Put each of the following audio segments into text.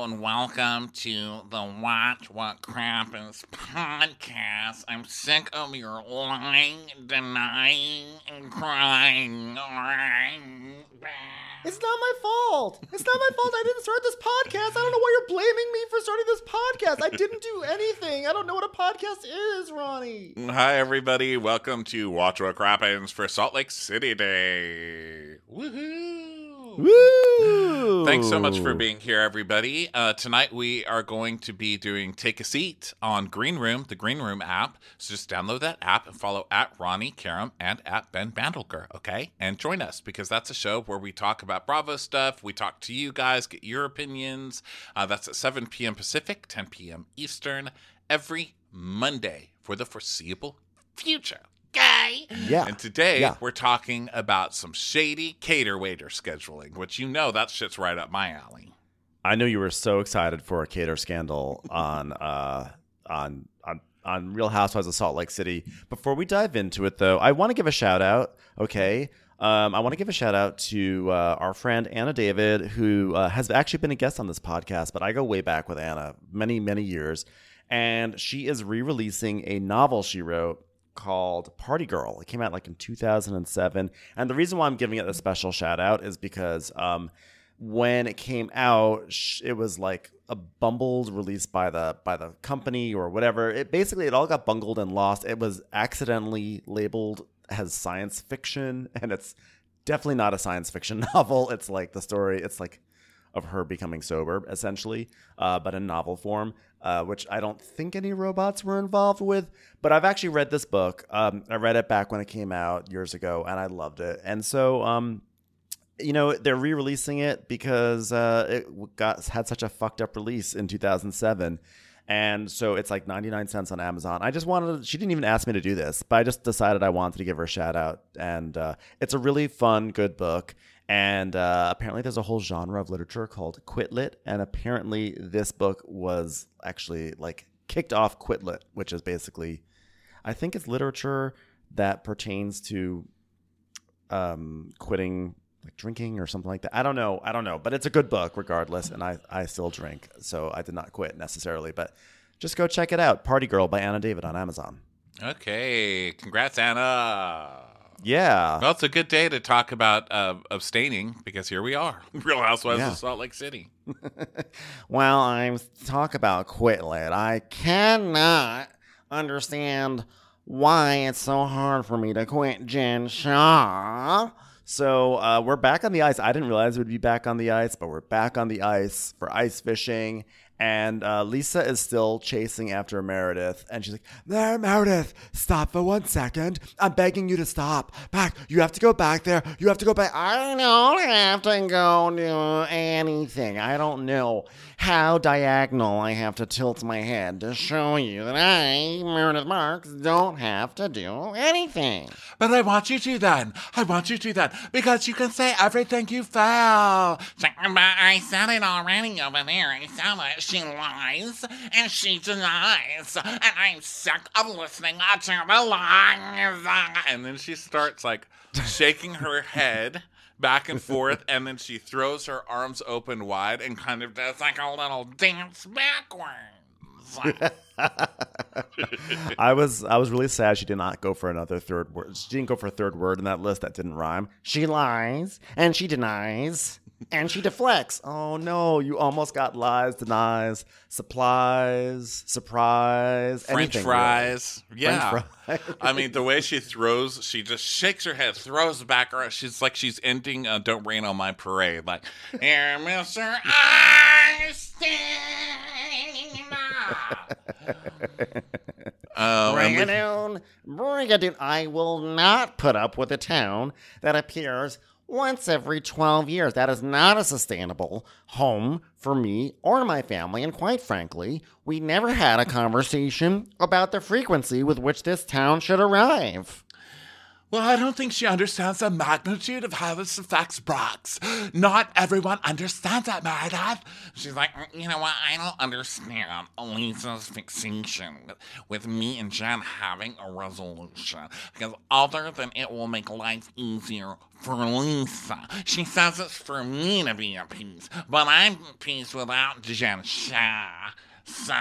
Well, hello and welcome to the Watch What Crappens podcast. I'm sick of your lying, denying, and crying. It's not my fault. It's not my fault. I didn't start this podcast. I don't know why you're blaming me for starting this podcast. I didn't do anything. I don't know what a podcast is, Ronnie. Hi, everybody. Welcome to Watch What Crap Crappens for Salt Lake City Day. Woohoo! Woo! Thanks so much for being here, everybody. Uh, tonight we are going to be doing Take a Seat on Green Room, the Green Room app. So just download that app and follow at Ronnie Karam and at Ben Mandelker, okay? And join us because that's a show where we talk about Bravo stuff. We talk to you guys, get your opinions. Uh, that's at 7 p.m. Pacific, 10 p.m. Eastern, every Monday for the foreseeable future. Okay. Yeah. And today Yeah. we're talking about some shady cater waiter scheduling, which you know that shit's right up my alley. I know you were so excited for a cater scandal on uh on on on Real Housewives of Salt Lake City. Before we dive into it, though, I want to give a shout out. Okay. Um, I want to give a shout out to uh, our friend Anna David, who uh, has actually been a guest on this podcast, but I go way back with Anna, many, many years. And she is re releasing a novel she wrote called Party Girl. It came out like in 2007. And the reason why I'm giving it a special shout out is because um, when it came out, it was like a bumbled release by the by the company or whatever. It basically it all got bungled and lost. It was accidentally labeled as science fiction, and it's definitely not a science fiction novel. It's like the story. It's like of her becoming sober, essentially, uh, but in novel form, uh, which I don't think any robots were involved with. But I've actually read this book. Um, I read it back when it came out years ago, and I loved it. And so, um, you know, they're re-releasing it because uh, it got had such a fucked up release in 2007. And so it's like 99 cents on Amazon. I just wanted, she didn't even ask me to do this, but I just decided I wanted to give her a shout out. And uh, it's a really fun, good book. And uh, apparently, there's a whole genre of literature called Quitlit. And apparently, this book was actually like kicked off Quitlit, which is basically, I think it's literature that pertains to um, quitting like drinking or something like that. I don't know. I don't know. But it's a good book regardless. And I, I still drink. So I did not quit necessarily. But just go check it out. Party Girl by Anna David on Amazon. Okay. Congrats, Anna. Yeah. Well, it's a good day to talk about uh, abstaining because here we are, Real Housewives Yeah. of Salt Lake City. Well, I talk about Quitlet. I cannot understand why it's so hard for me to quit Jen Shah. So uh, we're back on the ice. I didn't realize we'd be back on the ice, but we're back on the ice for ice fishing. And uh, Lisa is still chasing after Meredith, and she's like, "There, Meredith, stop for one second. I'm begging you to stop. Back, you have to go back there. You have to go back. I don't have to go do anything. I don't know how diagonal I have to tilt my head to show you that I, Meredith Marks, don't have to do anything." But I want you to then. I want you to then because you can say everything you feel. But I said it already over there. I said it. She lies and she denies, and I'm sick of listening to the lies. And then she starts like shaking her head. Back and forth, and then she throws her arms open wide and kind of does like a little dance backwards. I was I was really sad she did not go for another third word. She didn't go for a third word in that list that didn't rhyme. She lies and she denies and she deflects. Oh no, you almost got lies, denies, supplies, surprise, French fries. Yeah. French fries. I mean, the way she throws, she just shakes her head, throws back her. She's like she's ending uh, "Don't Rain on My Parade." Like, here, Mister Arnstein. Oh, and we- Brigadoon, Brigadoon, I will not put up with a town that appears once every 12 years. That is not a sustainable home for me or my family. And quite frankly, we never had a conversation about the frequency with which this town should arrive. Well, I don't think she understands the magnitude of how this affects Brooks. Not everyone understands that, Meredith. She's like, "Mm, you know what? I don't understand Lisa's fixation with, with me and Jen having a resolution. Because other than it will make life easier for Lisa, she says it's for me to be at peace. But I'm at peace without Jen Shah. So,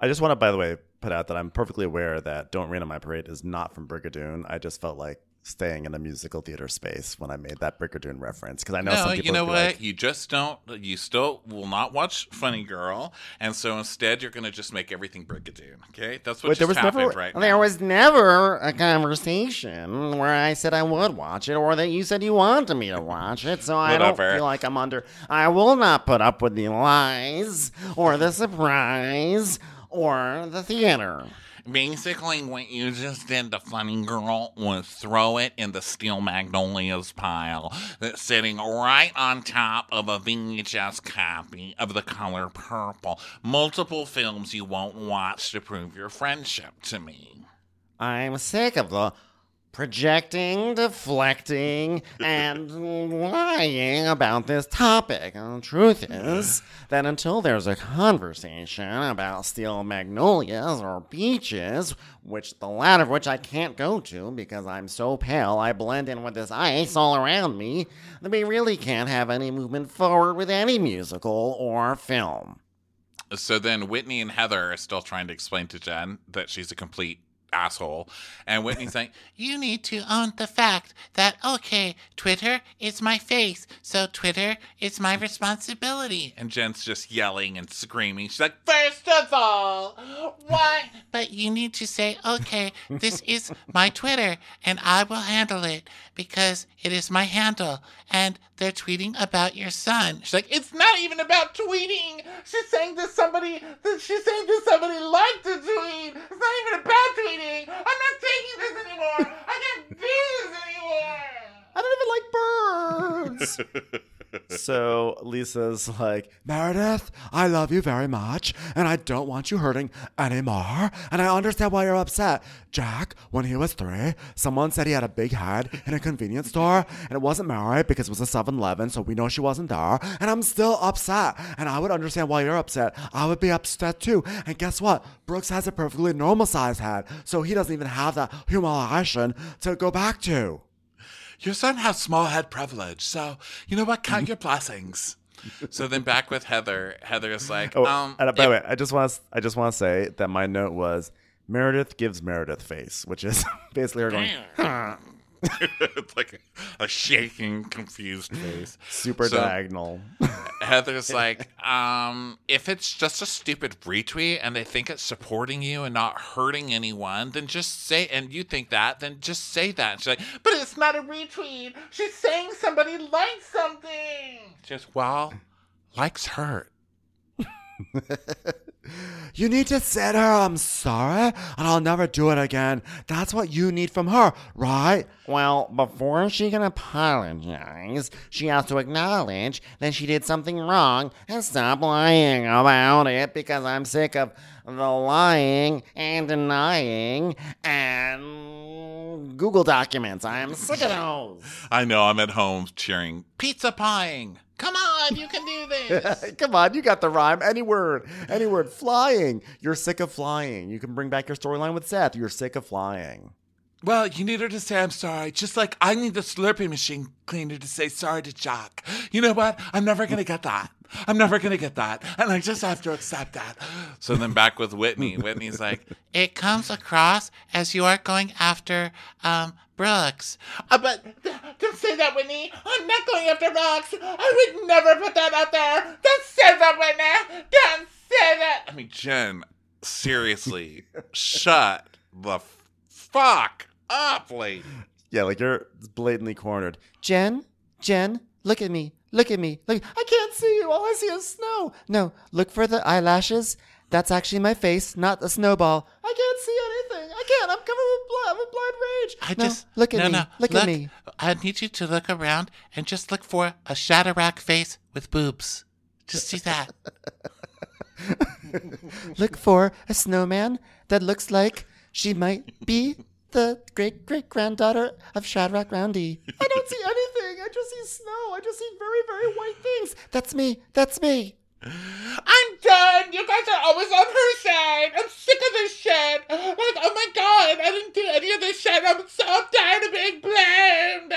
I just want to, by the way, put out that I'm perfectly aware that "Don't Rain on My Parade" is not from Brigadoon. I just felt like staying in a musical theater space when I made that Brigadoon reference because I know No, some people you know what? like, you just don't. You still will not watch Funny Girl, and so instead you're going to just make everything Brigadoon. Okay, that's what Wait, there just was happened never- right There now. was never a conversation where I said I would watch it or that you said you wanted me to watch it, so I don't feel like I'm under. I will not put up with the lies or the surprise or the theater. basically, what you just did to Funny Girl was throw it in the Steel Magnolias pile that's sitting right on top of a VHS copy of The Color Purple. Multiple films you won't watch to prove your friendship to me. I'm sick of the projecting, deflecting, and lying about this topic. And the truth is that until there's a conversation about steel magnolias or beaches, which the latter of which I can't go to because I'm so pale I blend in with this ice all around me, that we really can't have any movement forward with any musical or film. So then Whitney and Heather are still trying to explain to Jen that she's a complete asshole, and Whitney's like, You need to own the fact that, okay, Twitter is my face, so Twitter is my responsibility. and Jen's just yelling and screaming. She's like, First of all, why? But you need to say, okay, this is my Twitter, and I will handle it because it is my handle, and they're tweeting about your son. She's like, It's not even about tweeting. She's saying that somebody, that she's saying that somebody liked the tweet. It's not even about tweeting. I'm not taking this anymore. I can't do this anymore. I don't even like birds. So Lisa's like, Meredith, I love you very much, and I don't want you hurting anymore. And I understand why you're upset. Jack, when he was three, someone said he had a big head in a convenience store, and it wasn't Mary because it was a 7 Eleven, so we know she wasn't there. And I'm still upset. And I would understand why you're upset. I would be upset too. And guess what? Brooks has a perfectly normal sized head, so he doesn't even have that humiliation to go back to. Your son has small head privilege, so you know what? Count your blessings. So then back with Heather. Heather is like, Oh, um, and by the way, I just want to I just want to say that my note was Meredith gives Meredith face, which is basically her going it's like a, shaking, confused face. super So- diagonal. Heather's like, um, if it's just a stupid retweet and they think it's supporting you and not hurting anyone, then just say, and you think that, then just say that. And she's like, but it's not a retweet. She's saying somebody likes something. Just, well, likes hurt. you need to say to her, I'm sorry, and I'll never do it again. That's what you need from her, right? Well, before she can apologize, she has to acknowledge that she did something wrong and stop lying about it because I'm sick of the lying and denying and Google documents. I'm sick of those. I know, I'm at home cheering, pizza pieing. Come on, you can do this. Come on, you got the rhyme. Any word, any word. Flying. You're sick of flying. You can bring back your storyline with Seth. You're sick of flying. Well, you need her to say I'm sorry, just like I need the Slurpee machine cleaner to say sorry to Jack. You know what? I'm never gonna get that. I'm never gonna get that, and I just have to accept that. So then back with Whitney. Whitney's like, It comes across as you are going after um, Brooks. uh, but don't say that, Whitney. I'm not going after Rox. I would never put that out there. Don't say that, Whitney. Don't say that. I mean, Jen, seriously, shut the fuck up, lady. Yeah, like you're blatantly cornered. Jen, Jen, look at me. Look at me. Look. I can't see you. All I see is snow. No, look for the eyelashes. That's actually my face, not a snowball. I can't see anything. I can't. I'm covered with blood. I'm in blind rage. I No, just look at no, me. No, look, at me. I need you to look around and just look for a Shadrach face with boobs. Just do that. Look for a snowman that looks like she might be the great great granddaughter of Shadrach Roundy. I don't see anything. I just see snow. I just see very, very white things. That's me. That's me. I'm done. You guys are always on her side. I'm sick of this shit. Like, oh my god, I didn't do any of this shit. I'm so tired of being blamed.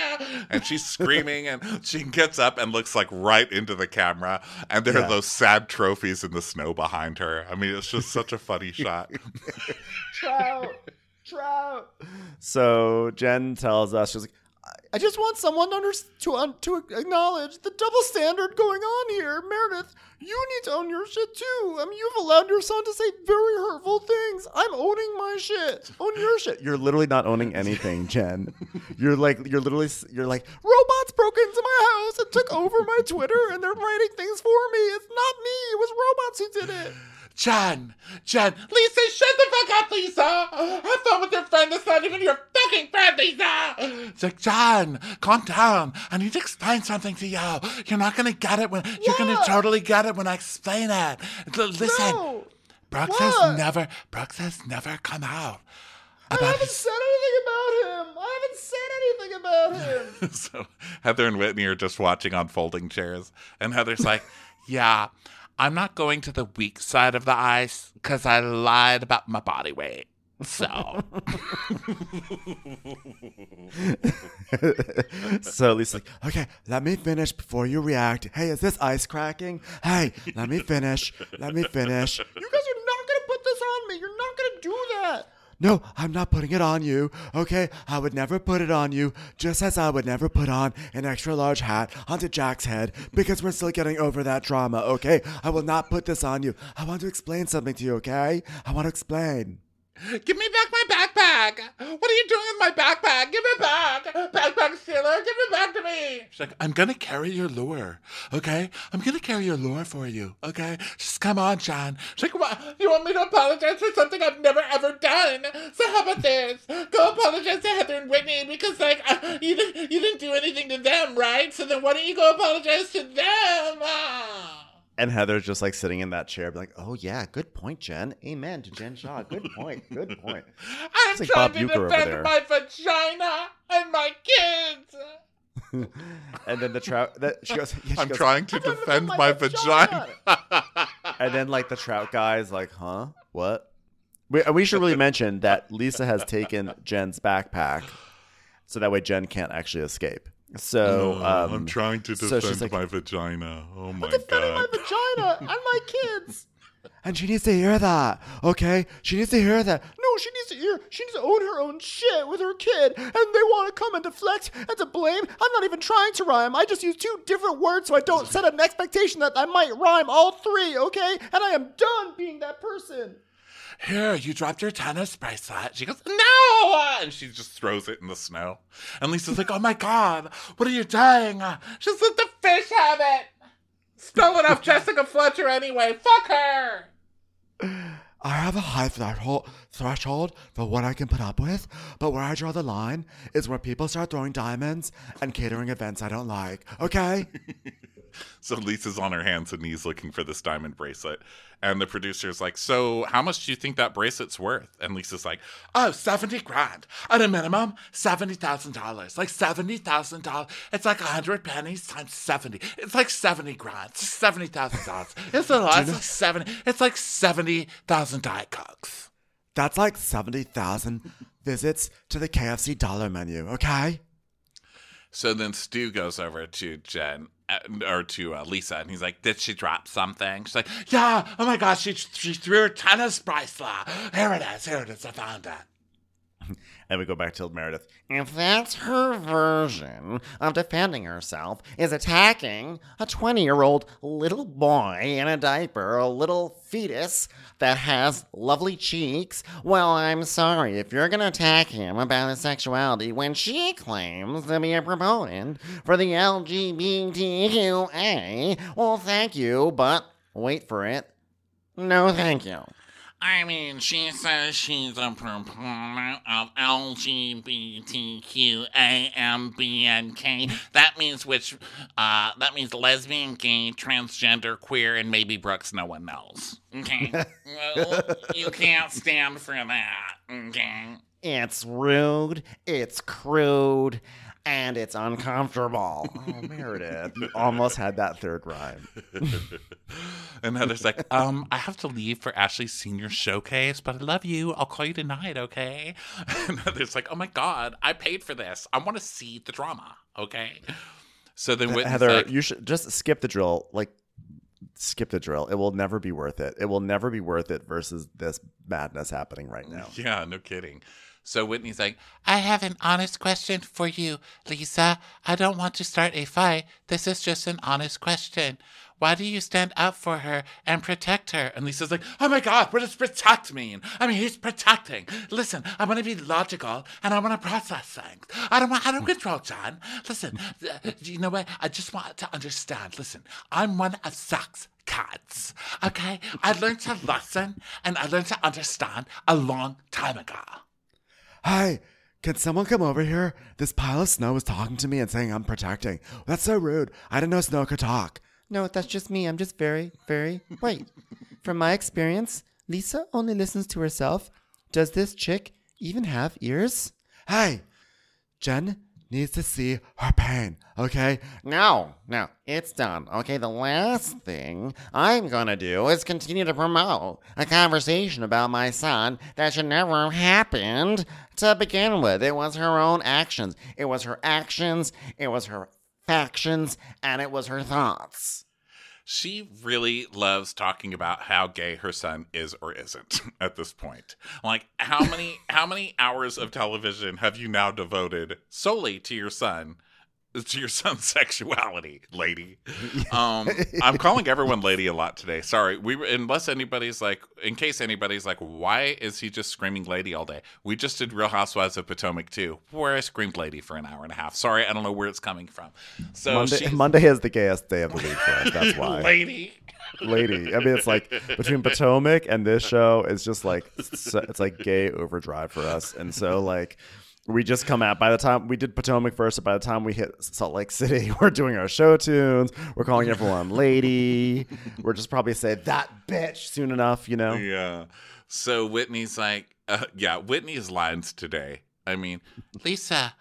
and she's screaming and she gets up and looks like right into the camera and there Yeah. are those sad trophies in the snow behind her i mean it's just such a funny shot Trout. Trout. So Jen tells us she's like, I just want someone to, under- to, to acknowledge the double standard going on here. Meredith, you need to own your shit too. I mean, you've allowed your son to say very hurtful things. I'm owning my shit. Own your shit. "You're literally not owning anything, Jen. You're like, you're literally, you're like, Robots broke into my house and took over my Twitter, and they're writing things for me. It's not me. It was robots who did it. Jen, Jen, Lisa, shut the fuck up, Lisa. Have fun with your friend. That's not even your fucking friend, Lisa. it's like john calm down i need to explain something to you you're not gonna get it when you're gonna totally get it when i explain it listen No, brooks What? has never brooks has never come out I haven't his said anything about him. I haven't said anything about him. so Heather and Whitney are just watching on folding chairs, and Heather's like, "Yeah, I'm not going to the weak side of the ice because I lied about my body weight." So so Lisa's like, okay, let me finish before you react. Hey, is this ice cracking? Hey, let me finish. Let me finish. You guys are not gonna put this on me. You're not gonna do that. No, I'm not putting it on you. Okay, I would never put it on you, just as I would never put on an extra large hat onto Jack's head because we're still getting over that trauma. Okay, I will not put this on you. I want to explain something to you. Okay, I want to explain. Give me back my backpack. What are you doing with my backpack? Give it back. Backpack stealer, give it back to me. she's like, "I'm gonna carry your lure, okay? I'm gonna carry your lure for you, okay? Just come on, John." She's like, what? You want me to apologize for something I've never ever done? So how about this? Go apologize to Heather and Whitney because like uh, you didn't you didn't do anything to them, right? So then why don't you go apologize to them? Ah. And Heather's just like sitting in that chair, be like, "Oh yeah, good point, Jen. Amen to Jen Shah. Good point. Good point." I'm like trying Bob to Uecker defend my vagina and my kids. And then the trout that she goes, yeah, she I'm goes, trying to trying to defend defend my my vagina. And then like the trout guy's like, huh? What? We, we should really mention that Lisa has taken Jen's backpack, so that way Jen can't actually escape. So Oh, um, I'm trying to so defend like- my vagina. Oh my I'm Defending my vagina and my kids. and she needs to hear that. Okay, she needs to hear that. No, she needs to hear. She needs to own her own shit with her kid, and they want to come and deflect and to blame. I'm not even trying to rhyme. I just use two different words so I don't set an expectation that I might rhyme all three. Okay, and I am done being that person. Here, you dropped your tennis bracelet. She goes, no! And she just throws it in the snow. And Lisa's like, oh my god, what are you doing? Just let the fish have it. Stole it off Jessica Fletcher anyway. Fuck her. I have a high threshold threshold for what I can put up with, but where I draw the line is where people start throwing diamonds and catering events I don't like. Okay. So Lisa's on her hands and knees looking for this diamond bracelet. And the producer's like, So how much do you think that bracelet's worth? And Lisa's like, Oh, 70 grand. At a minimum, $70,000. Like $70,000. It's like 100 pennies times 70. It's like 70 grand. It's $70,000. It's a lot. It's like 70. It's like 70,000 Diet Cokes. That's like 70,000 visits to the KFC dollar menu, okay? So then Stu goes over to Jen or to uh, Lisa, and he's like, "Did she drop something?" She's like, Yeah. Oh my gosh. She, she threw her tennis bracelet. Here it is. Here it is. I found it. And we go back to Meredith. If that's her version of defending herself, is attacking a 20 year old little boy in a diaper, a little fetus that has lovely cheeks, well, I'm sorry. If you're going to attack him about his sexuality when she claims to be a proponent for the LGBTQA, well, thank you, but wait for it. No, thank you. I mean, she says she's a proponent of LGBTQAMBNK. That means which, uh, that means lesbian, gay, transgender, queer, and maybe Brooks no one knows. Okay? well, you can't stand for that. Okay? It's rude, it's crude, and it's uncomfortable. Oh, Meredith, you almost had that third rhyme. and Heather's like, um, I have to leave for Ashley's senior showcase, but I love you. I'll call you tonight, okay? And Heather's like, oh my God, I paid for this. I want to see the drama, okay? So then Whitney's Heather, like, you should just skip the drill. Like, skip the drill. It will never be worth it. It will never be worth it versus this madness happening right now. yeah, no kidding. So Whitney's like, I have an honest question for you, Lisa. I don't want to start a fight. This is just an honest question. Why do you stand up for her and protect her? And Lisa's like, Oh my God, what does protect mean? I mean, he's protecting. Listen, I want to be logical and I want to process things. I don't want out of control, John. Listen, uh, you know what? I just want to understand. Listen, I'm one of Zach's cats. Okay? I learned to listen and I learned to understand a long time ago. Hi, can someone come over here? This pile of snow is talking to me and saying I'm protecting. That's so rude. I didn't know snow could talk. No, that's just me. I'm just very, very. Wait. From my experience, Lisa only listens to herself. Does this chick even have ears? Hi, Jen needs to see her pain, okay? No, no, it's done. Okay, the last thing I'm gonna do is continue to promote a conversation about my son that should never have happened to begin with. It was her own actions. It was her actions, it was her factions, and it was her thoughts. She really loves talking about how gay her son is or isn't at this point. Like how many how many hours of television have you now devoted solely to your son? To your son's sexuality, lady. Um, I'm calling everyone lady a lot today. Sorry, we were, unless anybody's like, in case anybody's like, why is he just screaming lady all day? We just did Real Housewives of Potomac too, where I screamed lady for an hour and a half. Sorry, I don't know where it's coming from. So Monday, Monday is the gayest day of the week for us. That's why. lady. Lady. I mean, it's like between Potomac and this show, it's just like, it's, it's like gay overdrive for us. And so, like, we just come out by the time we did Potomac first, and by the time we hit Salt Lake City, we're doing our show tunes. We're calling everyone lady. We're just probably say that bitch soon enough, you know? Yeah. So Whitney's like, uh, yeah, Whitney's lines today. I mean, Lisa,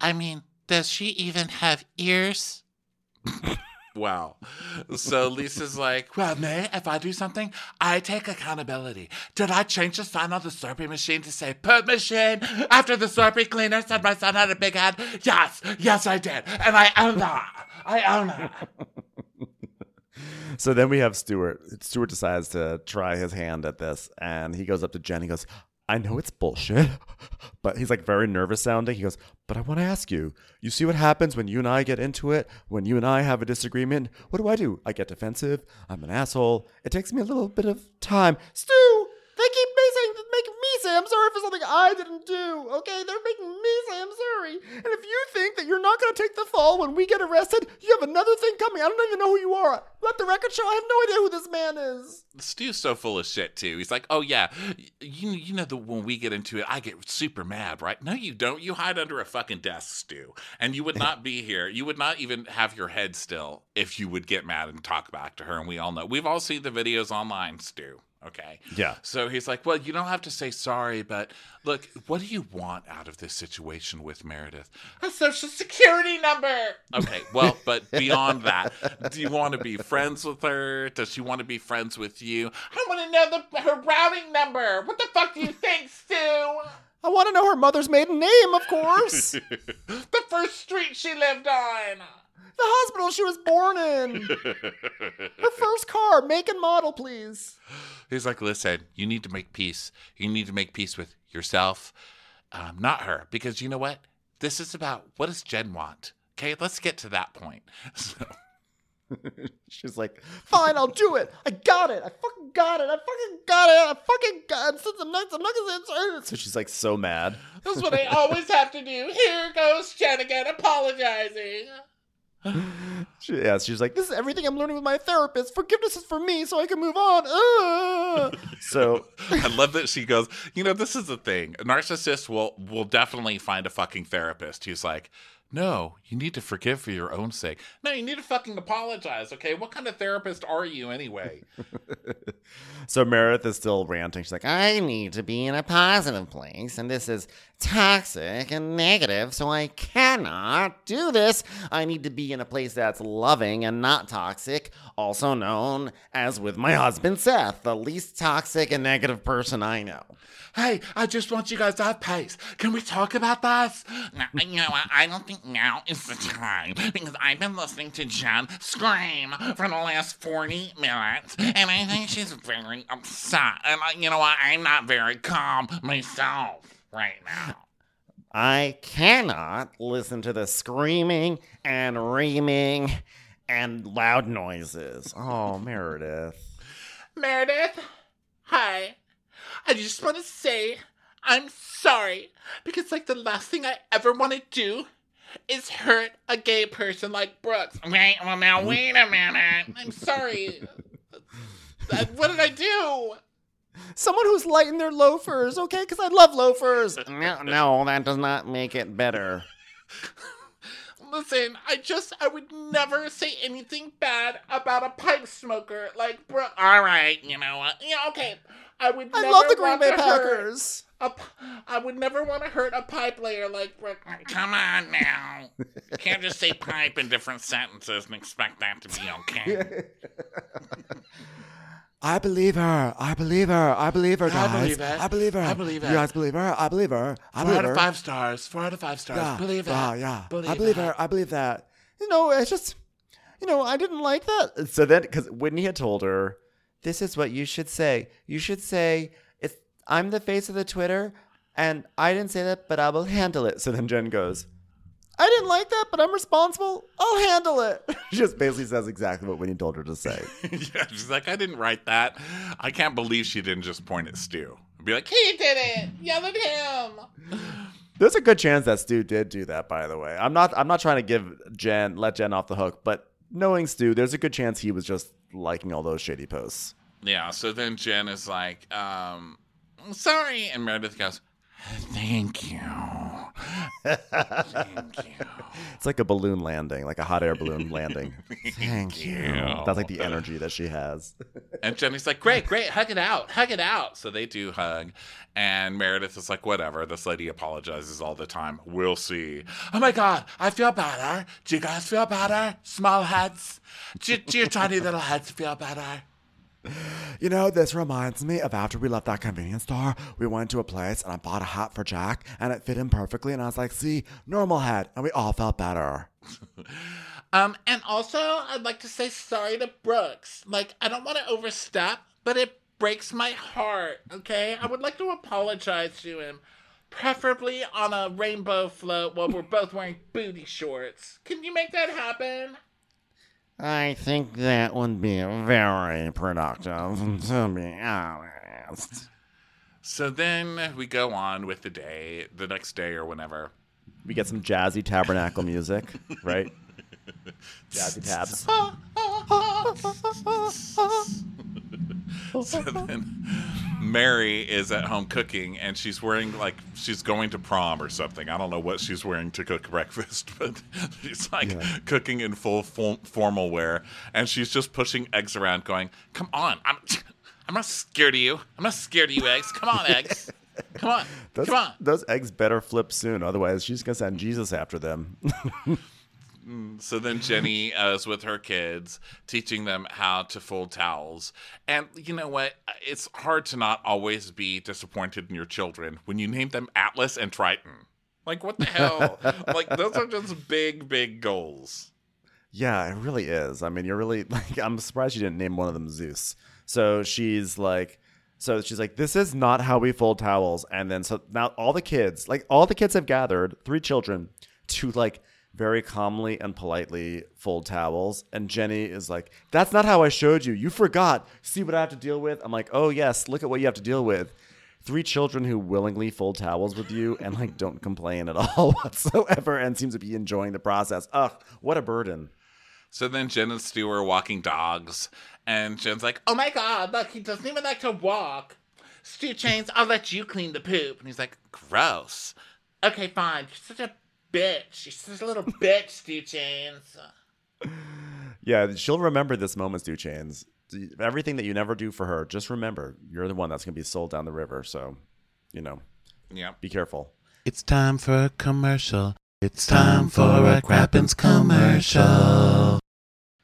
I mean, does she even have ears? wow. So Lisa's like, Well, May, if I do something, I take accountability. Did I change the sign on the Slurpee machine to say "Poop machine" after the Slurpee cleaner said my son had a big head? Yes, yes, I did, and I own that. I own it. So then we have Stuart. Stuart decides to try his hand at this, and he goes up to Jen. He goes, I know it's bullshit, but he's like very nervous sounding. He goes, But I want to ask you, you see what happens when you and I get into it? When you and I have a disagreement? What do I do? I get defensive. I'm an asshole. It takes me a little bit of time. Stu, they keep saying, making me say I'm sorry for something I didn't do. Okay, they're making me say I'm sorry. And if you think that you're not going to take the fall when we get arrested, you have another thing coming. I don't even know who you are. Let the record show. I have no idea who this man is. Stu's so full of shit too. He's like, "Oh yeah, you you know that when we get into it, I get super mad, right? No, you don't. You hide under a fucking desk, Stu, and you would not be here. You would not even have your head still if you would get mad and talk back to her. And we all know. We've all seen the videos online, Stu. Okay. Yeah. So he's like, Well, you don't have to say sorry, but look, what do you want out of this situation with Meredith? A social security number. Okay, well, but beyond that, do you want to be friends with her? Does she want to be friends with you? I want to know the, her routing number. What the fuck do you think, Stu? I want to know her mother's maiden name, of course. the The first street she lived on. The hospital she was born in. Her first car, make and model, please. He's like, Listen, you need to make peace. You need to make peace with yourself, um, not her, because you know what? This is about what does Jen want? Okay, let's get to that point. So, She's like, Fine, I'll do it. I got it. I fucking got it. I fucking got it. I fucking got it. Since I'm not, I'm not gonna So she's like so mad. That's what I always have to do. Here goes Jen again apologizing. She, yeah, she's like, this is everything I'm learning with my therapist. Forgiveness is for me, so I can move on. Ah. So I love that she goes, you know, this is the thing. A narcissist will will definitely find a fucking therapist. He's like, no, you need to forgive for your own sake. No, you need to fucking apologize, okay? What kind of therapist are you anyway? So Meredith is still ranting. She's like, I need to be in a positive place, and this is toxic and negative, so I cannot do this. I need to be in a place that's loving and not toxic, also known as with my husband Seth, the least toxic and negative person I know. Hey, I just want you guys to have pace. Can we talk about this? No, you know what? I don't think now is the time because I've been listening to Jen scream for the last 40 minutes and I think she's very upset. And uh, you know what? I'm not very calm myself right now. I cannot listen to the screaming and reaming and loud noises. oh, Meredith. Meredith, hi. I just want to say I'm sorry because, like, the last thing I ever want to do is hurt a gay person like Brooks. Wait, well, now, wait a minute. I'm sorry. Uh, what did I do? Someone who's light in their loafers, okay? Because I love loafers. No, no, that does not make it better. Listen, I just, I would never say anything bad about a pipe smoker like Brooks. All right, you know what? Yeah, okay. I would I never love the Green Bay to hurt Packers. A, p- I would never want to hurt a pipe layer like Brooks. Come on now. Can't just say pipe in different sentences and expect that to be okay. I believe her. I believe her. I believe her, guys. I believe it. I believe her. I believe You guys believe her? I believe her. I Four believe out her. of five stars. Four out of five stars. Yeah. Believe it. Yeah, yeah. Believe I believe it. her. I believe that. You know, it's just, you know, I didn't like that. So then, because Whitney had told her, this is what you should say. You should say, it's, I'm the face of the Twitter, and I didn't say that, but I will handle it. So then Jen goes, I didn't like that, but I'm responsible. I'll handle it. she just basically says exactly what Whitney told her to say. yeah, she's like, I didn't write that. I can't believe she didn't just point at Stu. and Be like, he did it. Yell at him. There's a good chance that Stu did do that, by the way. I'm not I'm not trying to give Jen let Jen off the hook, but knowing Stu, there's a good chance he was just liking all those shady posts. Yeah, so then Jen is like, um, sorry. And Meredith goes, thank you. thank you. It's like a balloon landing, like a hot air balloon landing. Thank you. That's like the energy that she has. And Jenny's like, great, great, hug it out, hug it out. So they do hug. And Meredith is like, whatever. This lady apologizes all the time. We'll see. Oh my god, I feel better. Do you guys feel better? Small heads? Do, do your tiny little heads feel better? You know, this reminds me of after we left that convenience store, we went to a place and I bought a hat for Jack and it fit him perfectly. And I was like, see, normal head. And we all felt better. Um, and also, I'd like to say sorry to Brooks. Like, I don't want to overstep, but it breaks my heart, okay? I would like to apologize to him, preferably on a rainbow float while we're both wearing booty shorts. Can you make that happen? I think that would be very productive, to be honest. So then we go on with the day, the next day or whenever. We get some jazzy tabernacle music, right? jazzy tabs. So then Mary is at home cooking and she's wearing like she's going to prom or something. I don't know what she's wearing to cook breakfast, but she's like Yeah. cooking in full form- formal wear and she's just pushing eggs around going, "Come on. I'm I'm not scared of you. I'm not scared of you, eggs. Come on, eggs. Come on. Those, Come on." those eggs better flip soon. Otherwise, she's going to send Jesus after them. So then Jenny uh, is with her kids, teaching them how to fold towels. And you know what? It's hard to not always be disappointed in your children when you name them Atlas and Triton. Like, what the hell? like, those are just big, big goals. Yeah, it really is. I mean, you're really like I'm surprised you didn't name one of them Zeus. So she's like so she's like this is not how we fold towels and then so now all the kids, like all the kids have gathered, three children to like very calmly and politely fold towels and Jenny is like that's not how I showed you. You forgot. See what I have to deal with? I'm like, "Oh, yes, look at what you have to deal with." Three children who willingly fold towels with you and like don't complain at all whatsoever and seems to be enjoying the process. Ugh, what a burden. So then Jen and Stu are walking dogs, and Jen's like, "Oh my god, look, he doesn't even like to walk." Stu Chains, I'll let you clean the poop, and he's like, "Gross." Okay, fine. You're such a bitch. You're such a little bitch, Stu Chains. Yeah, she'll remember this moment, Stu Chains. Everything that you never do for her, just remember you're the one that's going to be sold down the river. So, you know, yeah, be careful. It's time for a commercial. It's time for a Crappens commercial.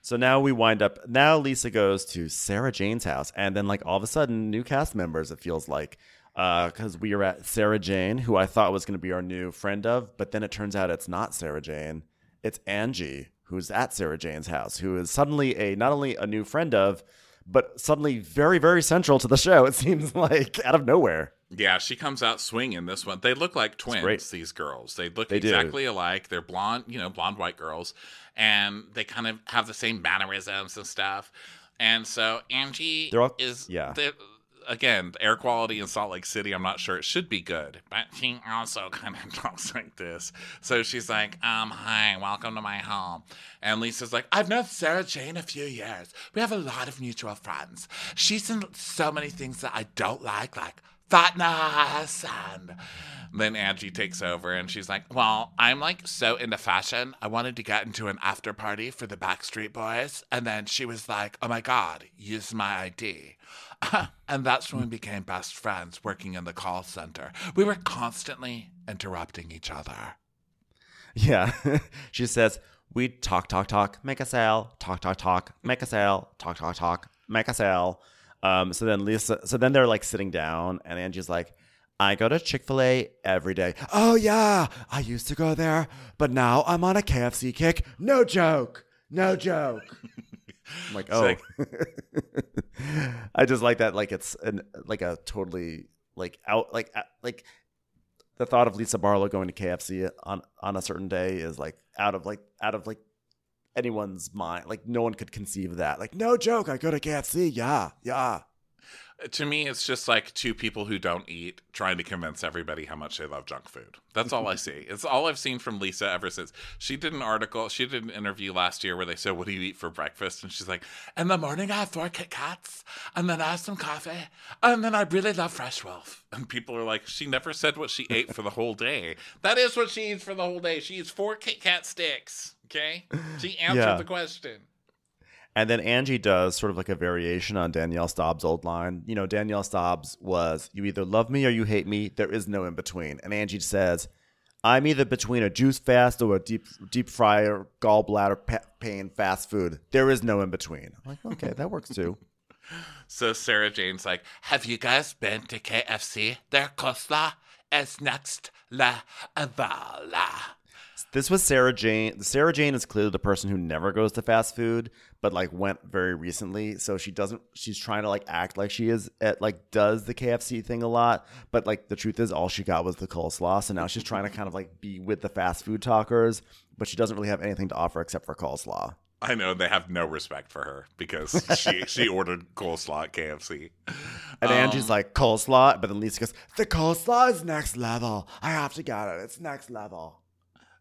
So now we wind up. Now Lisa goes to Sarah Jane's house, and then like all of a sudden, new cast members. It feels like Uh, because we are at Sarah Jane, who I thought was going to be our new friend of, but then it turns out it's not Sarah Jane. It's Angie, who's at Sarah Jane's house, who is suddenly a not only a new friend of, but suddenly very very central to the show. It seems like out of nowhere. Yeah, she comes out swinging this one. They look like twins, these girls. They look They do. exactly alike. They're blonde, you know, blonde white girls, and they kind of have the same mannerisms and stuff. And so Angie They're all- is, yeah. Again, air quality in Salt Lake City, I'm not sure it should be good, but she also kind of talks like this. So she's like, um, hi, welcome to my home. And Lisa's like, I've known Sarah Jane a few years. We have a lot of mutual friends. She's in so many things that I don't like, like fatness and then Angie takes over and she's like, Well, I'm like so into fashion. I wanted to get into an after party for the Backstreet Boys. And then she was like, Oh my God, use my ID. and that's when we became best friends working in the call center. We were constantly interrupting each other. Yeah. she says, We talk, talk, talk, make a sale, talk, talk, talk, make a sale, talk, talk, talk, make a sale. Um, so then Lisa, so then they're like sitting down, and Angie's like, I go to Chick fil A every day. Oh, yeah. I used to go there, but now I'm on a KFC kick. No joke. No joke. I'm like, oh. like- I just like that. Like it's an, like a totally like out, like, uh, like the thought of Lisa Barlow going to KFC on on a certain day is like out of like out of like anyone's mind. Like no one could conceive of that. Like no joke, I go to KFC. Yeah, yeah. To me, it's just like two people who don't eat trying to convince everybody how much they love junk food. That's all I see. It's all I've seen from Lisa ever since. She did an article, she did an interview last year where they said, What do you eat for breakfast? And she's like, In the morning, I have four Kit Kats, and then I have some coffee, and then I really love Fresh Wolf. And people are like, She never said what she ate for the whole day. That is what she eats for the whole day. She eats four Kit Kat sticks. Okay? She answered Yeah. the question. And then Angie does sort of like a variation on Danielle Staub's old line. You know, Danielle Staub's was, You either love me or you hate me. There is no in between. And Angie says, I'm either between a juice fast or a deep deep fryer gallbladder pa- pain fast food. There is no in between. I'm like, okay, that works too. So Sarah Jane's like, Have you guys been to KFC? Their coleslaw is next level. This was Sarah Jane. Sarah Jane is clearly the person who never goes to fast food, but like went very recently. So she doesn't. She's trying to like act like she is at like does the KFC thing a lot, but like the truth is, all she got was the coleslaw. So now she's trying to kind of like be with the fast food talkers, but she doesn't really have anything to offer except for coleslaw. I know they have no respect for her because she she ordered coleslaw at KFC. And Um, Angie's like coleslaw, but then Lisa goes, "The coleslaw is next level. I have to get it. It's next level."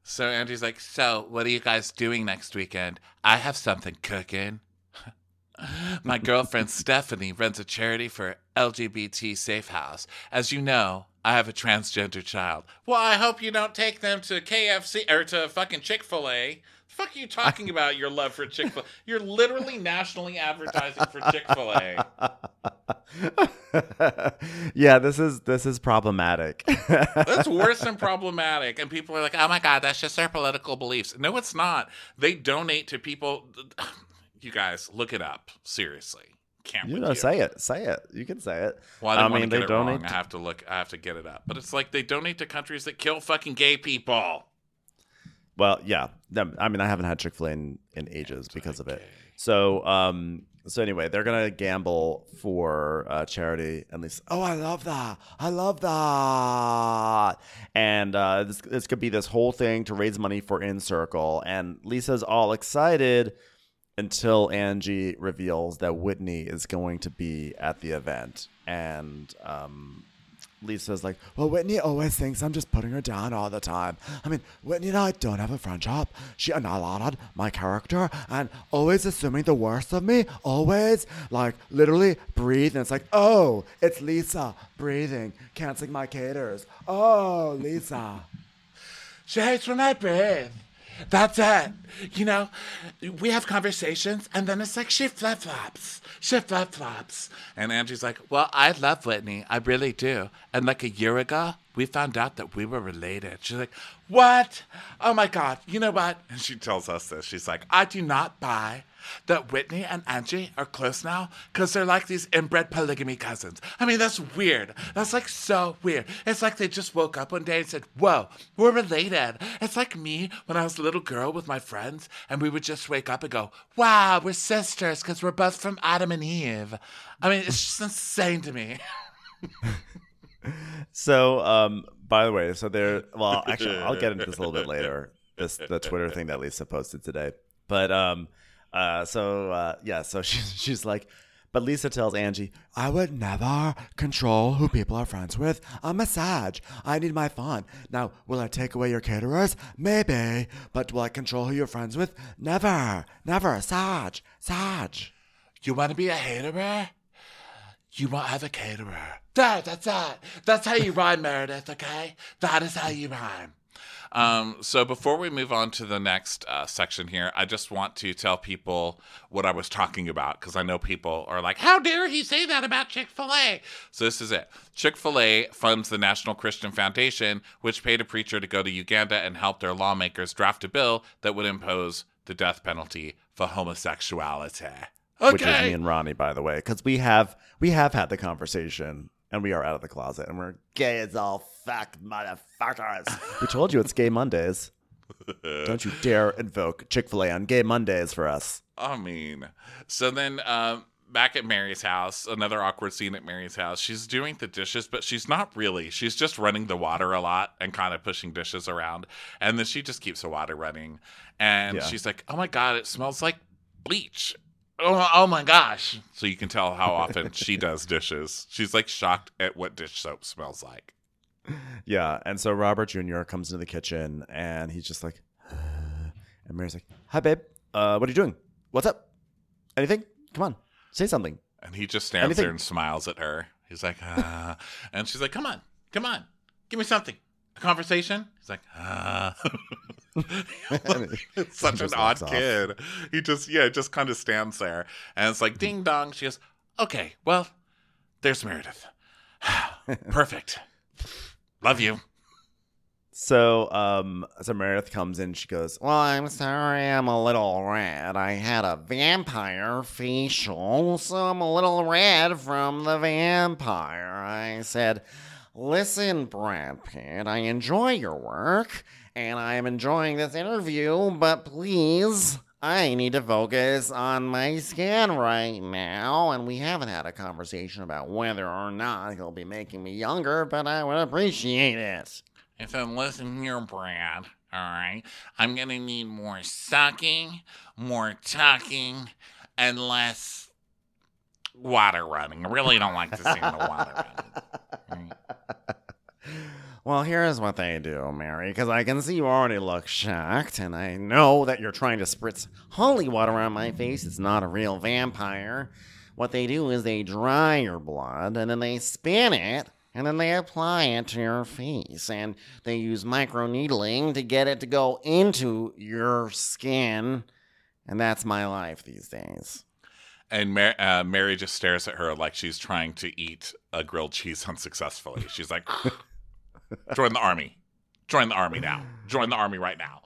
So Angie's like, So what are you guys doing next weekend? I have something cooking. My girlfriend Stephanie runs a charity for LGBT Safe House. As you know, I have a transgender child. Well, I hope you don't take them to KFC or to fucking Chick fil A. Fuck are you talking about your love for Chick fil A? You're literally nationally advertising for Chick fil A. yeah, this is this is problematic. That's worse than problematic. And people are like, oh my God, that's just their political beliefs. No, it's not. They donate to people. You guys, look it up. Seriously. Can't you know, you. say it, say it. You can say it. Well, I, I mean, to they get it wrong. donate I have to look. I have to get it up. But it's like they donate to countries that kill fucking gay people. Well, yeah. I mean, I haven't had Chick Fil A in, in ages because of it. So, um, so anyway, they're gonna gamble for uh, charity, and Lisa, oh, I love that, I love that, and uh, this this could be this whole thing to raise money for Encircle, and Lisa's all excited until Angie reveals that Whitney is going to be at the event, and um, Lisa's like, well, Whitney always thinks I'm just putting her down all the time. I mean, Whitney and I don't have a friendship. She annihilated my character and always assuming the worst of me. Always, like, literally breathe. And it's like, oh, it's Lisa breathing, canceling my caters. Oh, Lisa. She hates when I breathe. That's it. You know, we have conversations, and then it's like she flip flops. She flip flops. And Angie's like, Well, I love Whitney. I really do. And like a year ago, we found out that we were related. She's like, What? Oh my God. You know what? And she tells us this. She's like, I do not buy that Whitney and Angie are close now because they're like these inbred polygamy cousins. I mean, that's weird. That's like so weird. It's like they just woke up one day and said, Whoa, we're related. It's like me when I was a little girl with my friends and we would just wake up and go, Wow, we're sisters because we're both from Adam and Eve. I mean, it's just insane to me. So, um, by the way, so there. Well, actually, I'll get into this a little bit later. This the Twitter thing that Lisa posted today. But um, uh, so uh, yeah, so she's she's like, but Lisa tells Angie, I would never control who people are friends with. A Sag. I need my fun. Now, will I take away your caterers? Maybe. But will I control who you're friends with? Never. Never. Sag. Sag. You want to be a haterer? You won't have a caterer. There, that's it. That's how you rhyme, Meredith, okay? That is how you rhyme. Um, so before we move on to the next uh, section here, I just want to tell people what I was talking about because I know people are like, "How dare he say that about Chick Fil A?" So this is it. Chick Fil A funds the National Christian Foundation, which paid a preacher to go to Uganda and help their lawmakers draft a bill that would impose the death penalty for homosexuality. Okay. Which is me and Ronnie, by the way, because we have we have had the conversation and we are out of the closet and we're gay as all fuck motherfuckers. we told you it's Gay Mondays. Don't you dare invoke Chick Fil A on Gay Mondays for us. I mean, so then um, back at Mary's house, another awkward scene at Mary's house. She's doing the dishes, but she's not really. She's just running the water a lot and kind of pushing dishes around. And then she just keeps the water running. And Yeah. she's like, oh my God, it smells like bleach. Oh, oh my gosh. So you can tell how often she does dishes. She's like shocked at what dish soap smells like. Yeah, and so Robert Jr. comes into the kitchen and he's just like, and Mary's like, "Hi, babe. Uh, what are you doing? What's up? Anything? Come on, say something." And he just stands Anything- there and smiles at her. He's like, ah. and she's like, come on, come on, give me something. A conversation? He's like, ah. such an odd walks off. kid. He just, yeah, just kind of stands there. And it's like, ding dong. She goes, okay, well, there's Meredith. Perfect. Love you. So, um, so Meredith comes in. She goes, Well, I'm sorry I'm a little red. I had a vampire facial, so I'm a little red from the vampire. I said, Listen, Brad Pitt, I enjoy your work, and I am enjoying this interview, but please, I need to focus on my skin right now. And we haven't had a conversation about whether or not he'll be making me younger, but I would appreciate it. If I said, listen here, Brad. All right. I'm going to need more sucking, more tucking, and less water running. I really don't like to see the water running. Well, here's what they do, Mary, because I can see you already look shocked, and I know that you're trying to spritz holy water on my face. It's not a real vampire. What they do is they dry your blood, and then they spin it, and then they apply it to your face. And they use microneedling to get it to go into your skin. And that's my life these days. And Mar- uh, Mary just stares at her like she's trying to eat a grilled cheese unsuccessfully. She's like, join the army. Join the army now. Join the army right now.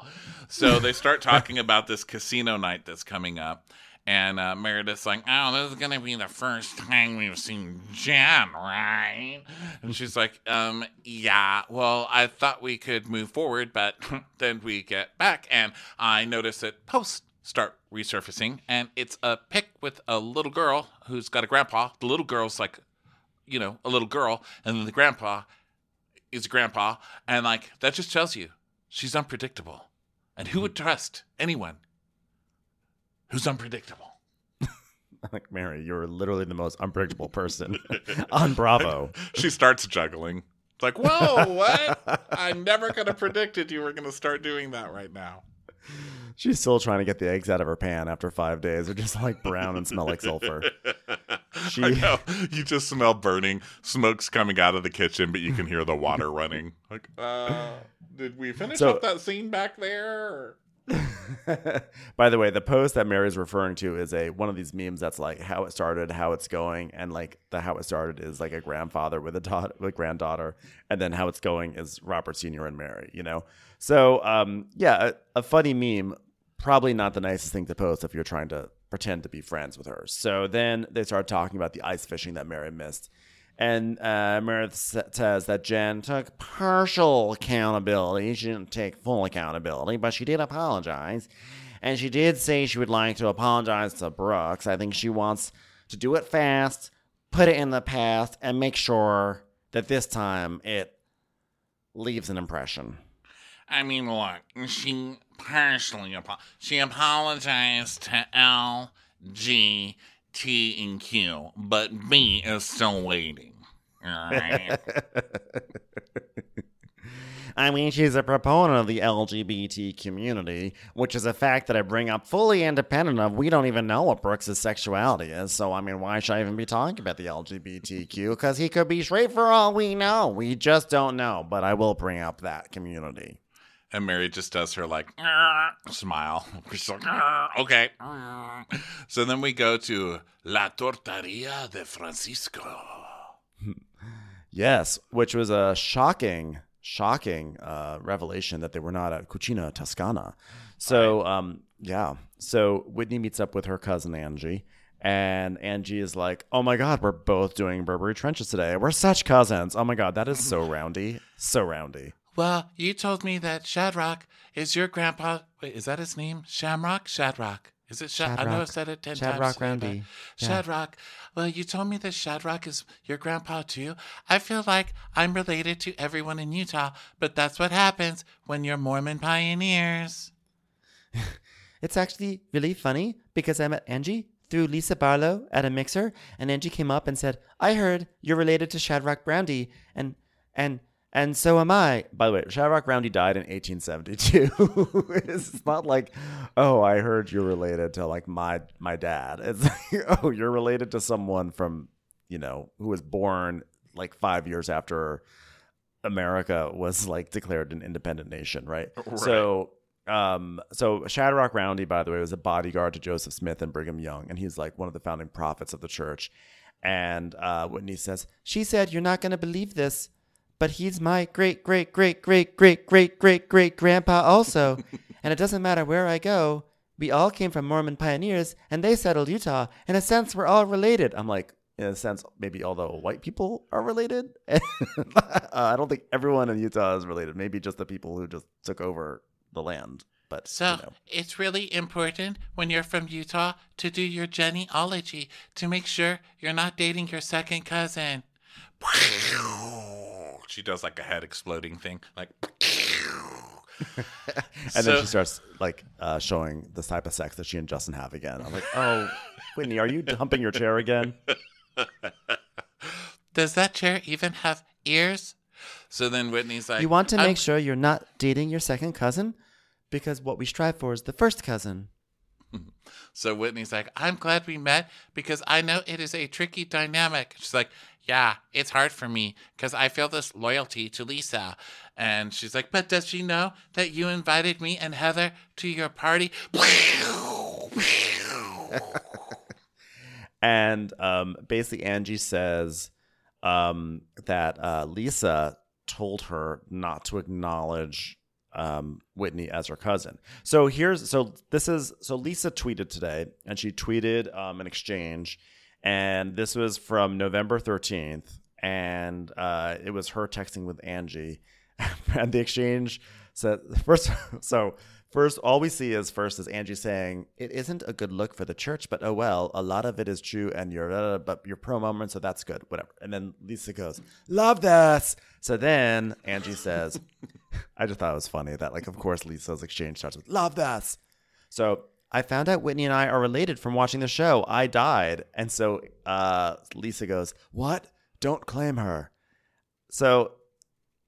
So they start talking about this casino night that's coming up. And uh, Meredith's like, oh, this is going to be the first time we've seen Jen, right? And she's like, um, yeah, well, I thought we could move forward, but then we get back. And I notice that posts start resurfacing. And it's a pic with a little girl who's got a grandpa. The little girl's like, you know, a little girl. And then the grandpa is grandpa. And like, that just tells you she's unpredictable. And who would mm-hmm. trust anyone who's unpredictable? Like, Mary, you're literally the most unpredictable person on Bravo. she starts juggling. It's like, whoa, what? I never could have predicted you were going to start doing that right now. She's still trying to get the eggs out of her pan after five days. They're just like brown and smell like sulfur. She-. You just smell burning smoke's coming out of the kitchen, but you can hear the water running. Like, uh, did we finish So- up that scene back there? By the way, the post that Mary's referring to is a one of these memes that's like how it started, how it's going, and like the how it started is like a grandfather with a daughter, with granddaughter, and then how it's going is Robert Senior and Mary. You know, so um, yeah, a, a funny meme, probably not the nicest thing to post if you're trying to pretend to be friends with her. So then they start talking about the ice fishing that Mary missed. And uh, Meredith says that Jen took partial accountability. She didn't take full accountability, but she did apologize. And she did say she would like to apologize to Brooks. I think she wants to do it fast, put it in the past, and make sure that this time it leaves an impression. I mean, look, she partially apo- she apologized to L, G, T, and Q, but B is still waiting. I mean, she's a proponent of the LGBT community, which is a fact that I bring up fully independent of. We don't even know what Brooks' sexuality is, so I mean, why should I even be talking about the LGBTQ? Because he could be straight for all we know. We just don't know, but I will bring up that community. And Mary just does her like "Arr," smile. She's like, okay. So then we go to La Tortaria de Francisco. Yes, which was a shocking, shocking uh, revelation that they were not at Cucina Toscana. So, um, yeah. So Whitney meets up with her cousin Angie, and Angie is like, "Oh my God, we're both doing Burberry trenches today. We're such cousins. Oh my God, that is so roundy, so roundy." Well, you told me that Shadrach is your grandpa. Wait, is that his name? Shamrock? Shadrach. Is it Shad? I know I Shadrach. said it ten Shadrach times. today, Roundy. but- Shadrach. Well, you told me that Shadrach is your grandpa too. I feel like I'm related to everyone in Utah, but that's what happens when you're Mormon pioneers. It's actually really funny because I met Angie through Lisa Barlow at a mixer, and Angie came up and said, "I heard you're related to Shadrach Roundy, and and and so am I." By the way, Shadrach Roundy died in 1872. it's not like, oh, I heard you're related to like my my dad. It's like, oh, you're related to someone from, you know, who was born like five years after America was like declared an independent nation, right? right. So, um, so Shadrach Roundy, by the way, was a bodyguard to Joseph Smith and Brigham Young, and he's like one of the founding prophets of the church. And uh, Whitney says, She said, "You're not going to believe this, but he's my great, great, great, great, great, great, great, great grandpa also. and it doesn't matter where I go, we all came from Mormon pioneers and they settled Utah. In a sense, we're all related. I'm like, in a sense, maybe all the white people are related, uh, I don't think everyone in Utah is related. Maybe just the people who just took over the land. But so you know. it's really important when you're from Utah to do your genealogy to make sure you're not dating your second cousin. She does like a head exploding thing, like. and So- then she starts like uh, showing the type of sex that she and Justin have again. I'm like, oh, Whitney, are you dumping your chair again? Does that chair even have ears? So then Whitney's like, You want to I'm- make sure you're not dating your second cousin? Because what we strive for is the first cousin. so Whitney's like, I'm glad we met because I know it is a tricky dynamic. She's like, Yeah, it's hard for me because I feel this loyalty to Lisa. And she's like, But does she know that you invited me and Heather to your party? And um, basically, Angie says um, that uh, Lisa told her not to acknowledge um, Whitney as her cousin. So here's so this is so Lisa tweeted today, and she tweeted um, an exchange, and this was from November thirteenth, and uh, it was her texting with Angie, and the exchange said first so. First, all we see is first is Angie saying it isn't a good look for the church, but oh well, a lot of it is true, and you're uh, but you're pro Mormon, so that's good, whatever. And then Lisa goes, "Love this." So then Angie says, "I just thought it was funny that like, of course, Lisa's exchange starts with "Love this." So I found out Whitney and I are related from watching the show. I died. And so uh, Lisa goes, What? Don't claim her. So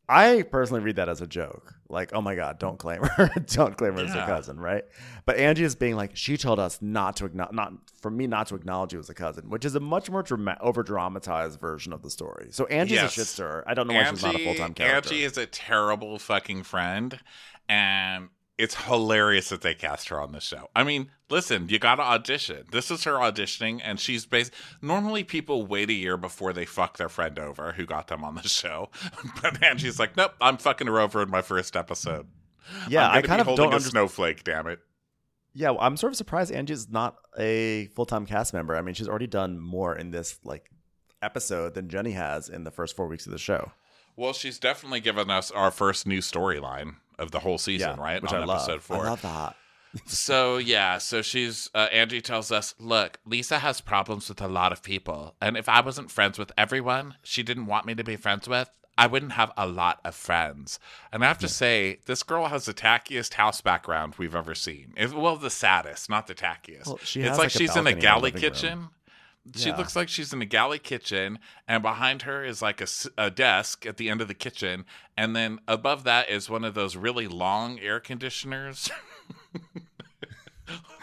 I personally read that as a joke. Like, oh my God, don't claim her. don't claim her as Yeah. a cousin, right? But Angie is being like, she told us not to acknowledge, not for me not to acknowledge you as a cousin, which is a much more drama- over dramatized version of the story. So Angie's Yes. a shit stirrer. I don't know why she's not a full time character. Angie is a terrible fucking friend, and it's hilarious that they cast her on the show. I mean, listen, you got to audition. This is her auditioning, and she's based. Normally, people wait a year before they fuck their friend over who got them on the show, but Angie's like, nope, I'm fucking her over in my first episode. yeah, gonna kind be of holding don't a understand. snowflake. Damn it. Yeah, well, I'm sort of surprised Angie's not a full time cast member. I mean, she's already done more in this like episode than Jenny has in the first four weeks of the show. Well, she's definitely given us our first new storyline of the whole season, yeah, right? Which on I love. episode four. I love that. So yeah, so she's uh, Angie tells us, look, Lisa has problems with a lot of people, and if I wasn't friends with everyone she didn't want me to be friends with, I wouldn't have a lot of friends. And I have to say, this girl has the tackiest house background we've ever seen. It- well, the saddest, not the tackiest. Well, she it's like, like, she's in a galley kitchen. room. She Yeah. looks like she's in a galley kitchen, and behind her is like a desk at the end of the kitchen, and then above that is one of those really long air conditioners.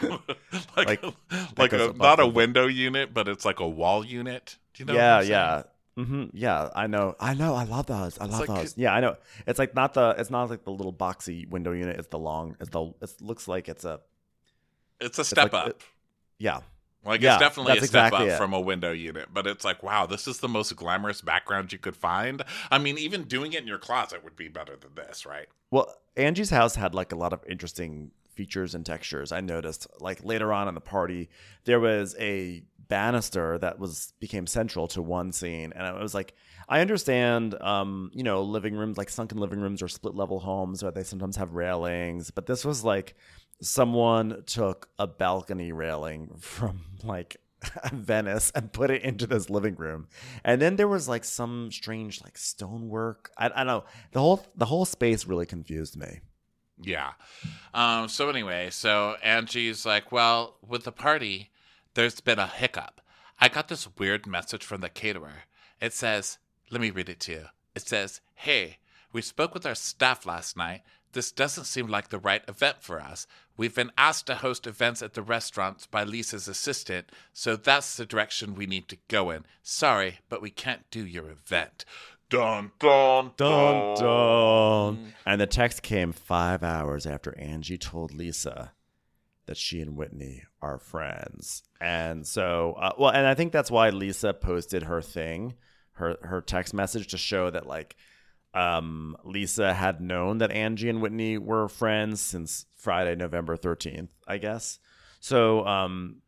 like Like- a, like a, not a window unit, but it's like a wall unit. Do you know? yeah, yeah. hmm Yeah, I know. I know. I love those. I love like- those. Yeah, I know. It's like not the. It's not like the little boxy window unit. It's the long. It's the. It looks like it's a. It's a step like- up. it- Yeah, Like yeah, it's definitely a step exactly up it. from a window unit, but it's like, wow, this is the most glamorous background you could find. I mean, even doing it in your closet would be better than this, right? Well, Angie's house had like a lot of interesting features and textures. I noticed like later on in the party, there was a banister that was became central to one scene, and I was like I understand, um, you know, living rooms like sunken living rooms or split level homes where they sometimes have railings, but this was like someone took a balcony railing from like Venice and put it into this living room. And then there was like some strange like stonework. I, I don't know. The whole the whole space really confused me. Yeah. Um, so anyway, so Angie's like, well, with the party, there's been a hiccup. I got this weird message from the caterer. It says, let me read it to you. It says, hey, we spoke with our staff last night. This doesn't seem like the right event for us. We've been asked to host events at the restaurants by Lisa's assistant, so that's the direction we need to go in. Sorry, but we can't do your event. Dun dun Dun dun. And the text came five hours after Angie told Lisa that she and Whitney are friends. And so, uh, well, and I think that's why Lisa posted her thing, her her text message to show that like um, Lisa had known that Angie and Whitney were friends since Friday, November thirteenth, I guess. So, um,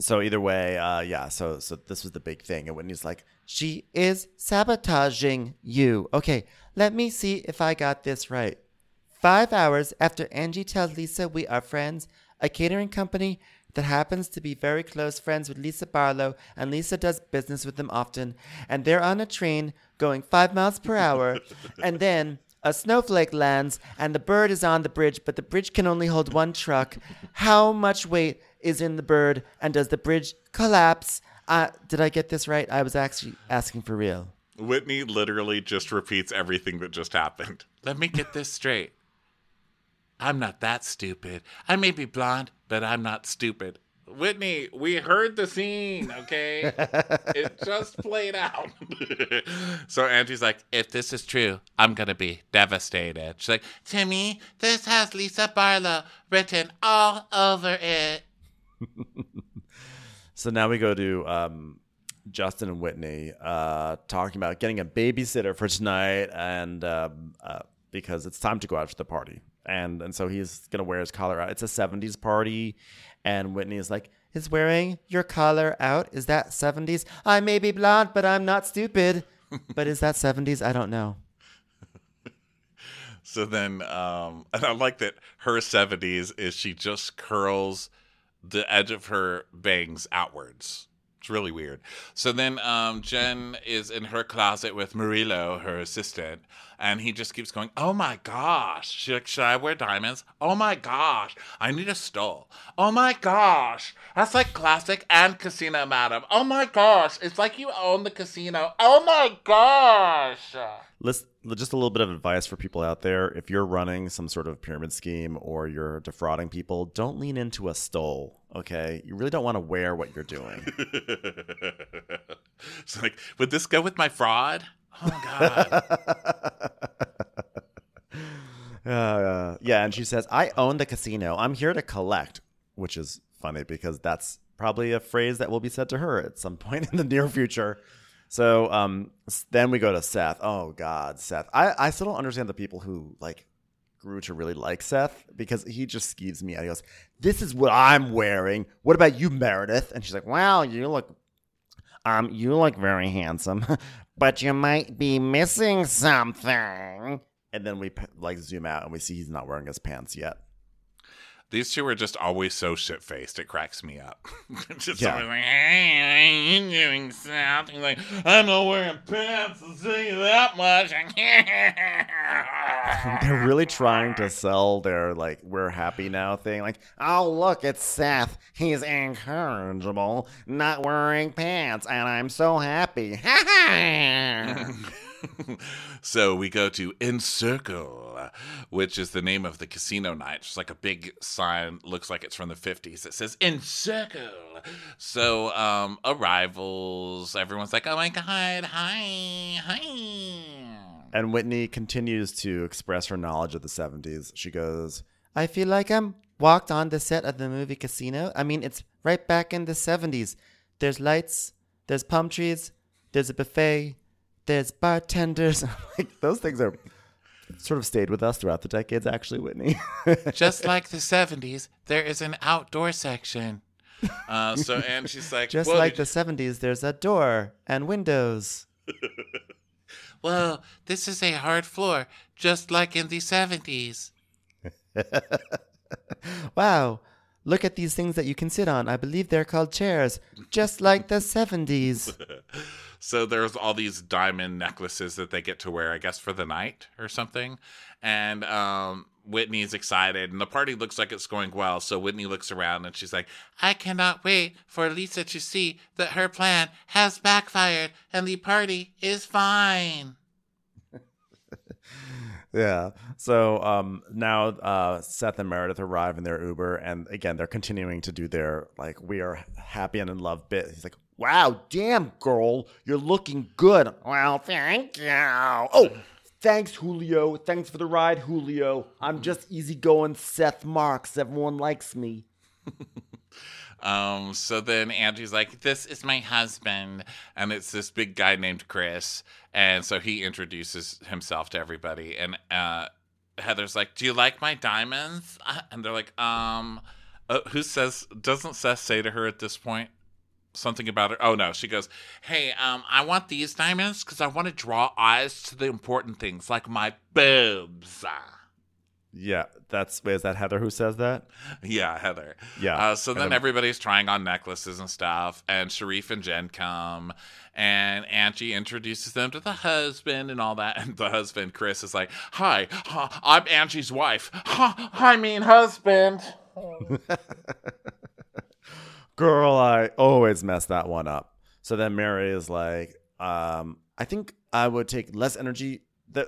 so either way, uh, yeah. So, so this was the big thing, and Whitney's like, She is sabotaging you. Okay, let me see if I got this right. Five hours after Angie tells Lisa we are friends, a catering company that happens to be very close friends with Lisa Barlow, and Lisa does business with them often, and they're on a train going five miles per hour, and then a snowflake lands, and the bird is on the bridge, but the bridge can only hold one truck. How much weight is in the bird, and does the bridge collapse? Uh, did I get this right? I was actually asking for real. Whitney literally just repeats everything that just happened. Let me get this straight. I'm not that stupid. I may be blonde, but I'm not stupid. Whitney, we heard the scene, okay? it just played out. so Angie's like, if this is true, I'm going to be devastated. She's like, Timmy, this has Lisa Barlow written all over it. So now we go to um, Justin and Whitney uh, talking about getting a babysitter for tonight, and um, uh, because it's time to go out to the party, and and so he's gonna wear his collar out. It's a '70s party, and Whitney is like, Is wearing your collar out? Is that 70s? I may be blonde, but I'm not stupid. but is that 70s? I don't know. So then, um, and I like that her 70s is she just curls the edge of her bangs outwards. It's really weird. So then um, Jen is in her closet with Murillo, her assistant, and he just keeps going, Oh my gosh. Like, Should I wear diamonds? Oh my gosh. I need a stole. Oh my gosh. That's like classic and casino, madam. Oh my gosh. It's like you own the casino. Oh my gosh. List, just a little bit of advice for people out there. If you're running some sort of pyramid scheme or you're defrauding people, don't lean into a stole. Okay, you really don't want to wear what you're doing. it's like, would this go with my fraud? Oh god. uh, yeah, and she says, "I own the casino. I'm here to collect," which is funny because that's probably a phrase that will be said to her at some point in the near future. So um, then we go to Seth. Oh God, Seth. I, I still don't understand the people who like grew to really like Seth because he just skeeves me out. He goes, "This is what I'm wearing. What about you, Meredith?" And she's like, "Well, you look, um, you look very handsome, but you might be missing something." And then we like zoom out and we see he's not wearing his pants yet. These two are just always so shit faced. It cracks me up. just Yeah. always like, hey, I ain't doing something. Like, I'm not wearing pants, I'll tell you that much. They're really trying to sell their like "we're happy now" thing. Like, Oh, look, it's Seth. He's incorrigible, not wearing pants, and I'm so happy. so we go to Encircle, which is the name of the casino night. It's like a big sign, looks like it's from the 50s. It says Encircle. So um, arrivals, everyone's like, oh my God, hi, hi. and Whitney continues to express her knowledge of the '70s. She goes, "I feel like I'm walked on the set of the movie Casino. I mean, it's right back in the '70s. There's lights, there's palm trees, there's a buffet, there's bartenders. like those things are." Sort of stayed with us throughout the decades, actually, Whitney. Just like the 70s, there is an outdoor section. Uh, so, and she's like, Just "Whoa, like the 70s, there's a door and windows. Well, this is a hard floor, just like in the 70s. Wow, look at these things that you can sit on. I believe they're called chairs, just like the 70s. So there's all these diamond necklaces that they get to wear, I guess, for the night or something. And um, Whitney's excited, and the party looks like it's going well. So Whitney looks around and she's like, I cannot wait for Lisa to see that her plan has backfired and the party is fine. Yeah. So um, now uh, Seth and Meredith arrive in their Uber, and again, they're continuing to do their like we are happy and in love bit. He's like, "Wow, damn girl, you're looking good." well, thank you. Oh, thanks, Julio. Thanks for the ride, Julio. I'm just easygoing Seth Marks. Everyone likes me. Um, so then Angie's like, This is my husband. And it's this big guy named Chris. And so he introduces himself to everybody. And uh, Heather's like, Do you like my diamonds? Uh, And they're like, Um, uh, who says, doesn't Seth say to her at this point? Something about her. Oh no, she goes, "Hey, um, I want these diamonds because I want to draw eyes to the important things, like my boobs." Yeah, that's wait, is that Heather who says that? Yeah, Heather. Yeah. Uh, so And then then- everybody's trying on necklaces and stuff, and Sharrieff and Jen come, and Angie introduces them to the husband and all that. And the husband, Chris, is like, "Hi, huh, I'm Angie's wife. Huh, I mean husband." Girl, I always mess that one up. So then Mary is like, um, I think I would take less energy.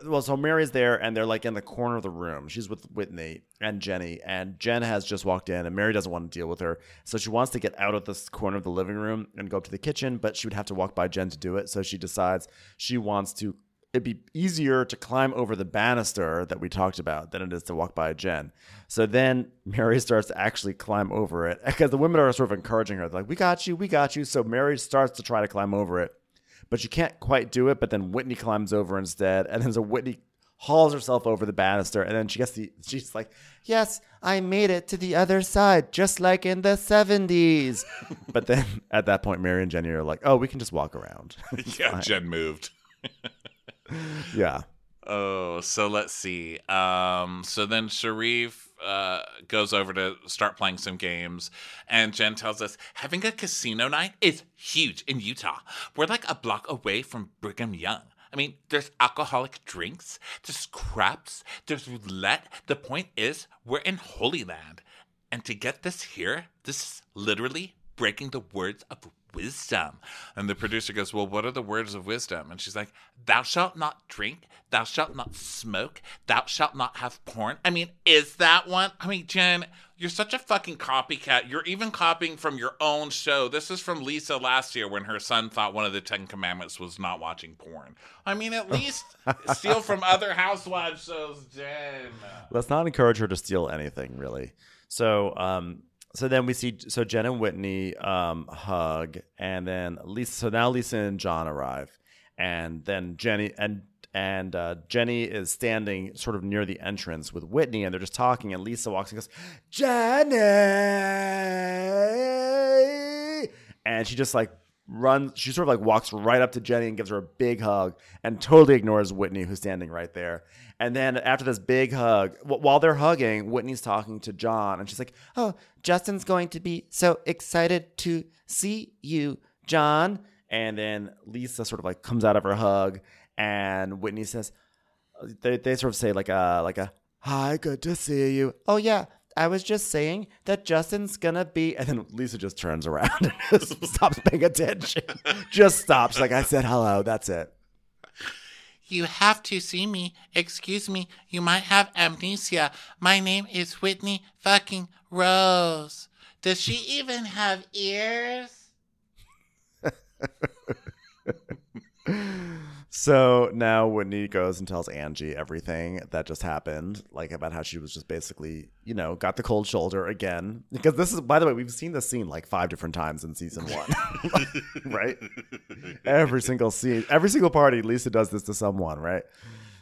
Well, so Mary's there and they're like in the corner of the room. She's with Whitney and Jenny, and Jen has just walked in, and Mary doesn't want to deal with her. So she wants to get out of this corner of the living room and go up to the kitchen, but she would have to walk by Jen to do it. So she decides she wants to. It'd be easier to climb over the banister that we talked about than it is to walk by Jen. So then Mary starts to actually climb over it because the women are sort of encouraging her. They're like, "We got you, we got you." So Mary starts to try to climb over it, but she can't quite do it. But then Whitney climbs over instead, and then so Whitney hauls herself over the banister, and then she gets the. She's like, "Yes, I made it to the other side, just like in the '70s." but then at that point, Mary and Jenny are like, "Oh, we can just walk around." yeah, Jen moved. yeah. Oh, so let's see. Um, so then Sharrieff uh, goes over to start playing some games, and Jen tells us having a casino night is huge in Utah. We're like a block away from Brigham Young. I mean, there's alcoholic drinks, there's craps, there's roulette. The point is, we're in Holy Land. And to get this here, this is literally breaking the words of wisdom. And the producer goes, Well, what are the words of wisdom? And she's like, Thou shalt not drink, thou shalt not smoke, thou shalt not have porn. I mean, is that one? I mean, Jen, you're such a fucking copycat. You're even copying from your own show. This is from Lisa last year when her son thought one of the Ten Commandments was not watching porn. I mean, at least steal from other housewives shows, Jen. Let's not encourage her to steal anything, really. So, um, so then we see so Jen and Whitney um, hug, and then Lisa. So now Lisa and John arrive, and then Jenny and and uh, Jenny is standing sort of near the entrance with Whitney, and they're just talking. And Lisa walks and goes, Jenny, and she just like runs. She sort of like walks right up to Jenny and gives her a big hug, and totally ignores Whitney, who's standing right there. And then after this big hug, wh- while they're hugging, Whitney's talking to John, and she's like, "Oh, Justin's going to be so excited to see you, John." And then Lisa sort of like comes out of her hug, and Whitney says, "They they sort of say like a like a hi, good to see you." Oh yeah. I was just saying that Justin's gonna be, and then Lisa just turns around and stops paying attention. Just stops, like I said hello. That's it. You have to see me. Excuse me, you might have amnesia. My name is Whitney fucking Rose. Does she even have ears? So now Whitney goes and tells Angie everything that just happened, like about how she was just basically, you know, got the cold shoulder again. Because this is, by the way, we've seen this scene like five different times in season one, right? Every single scene, every single party, Lisa does this to someone, right?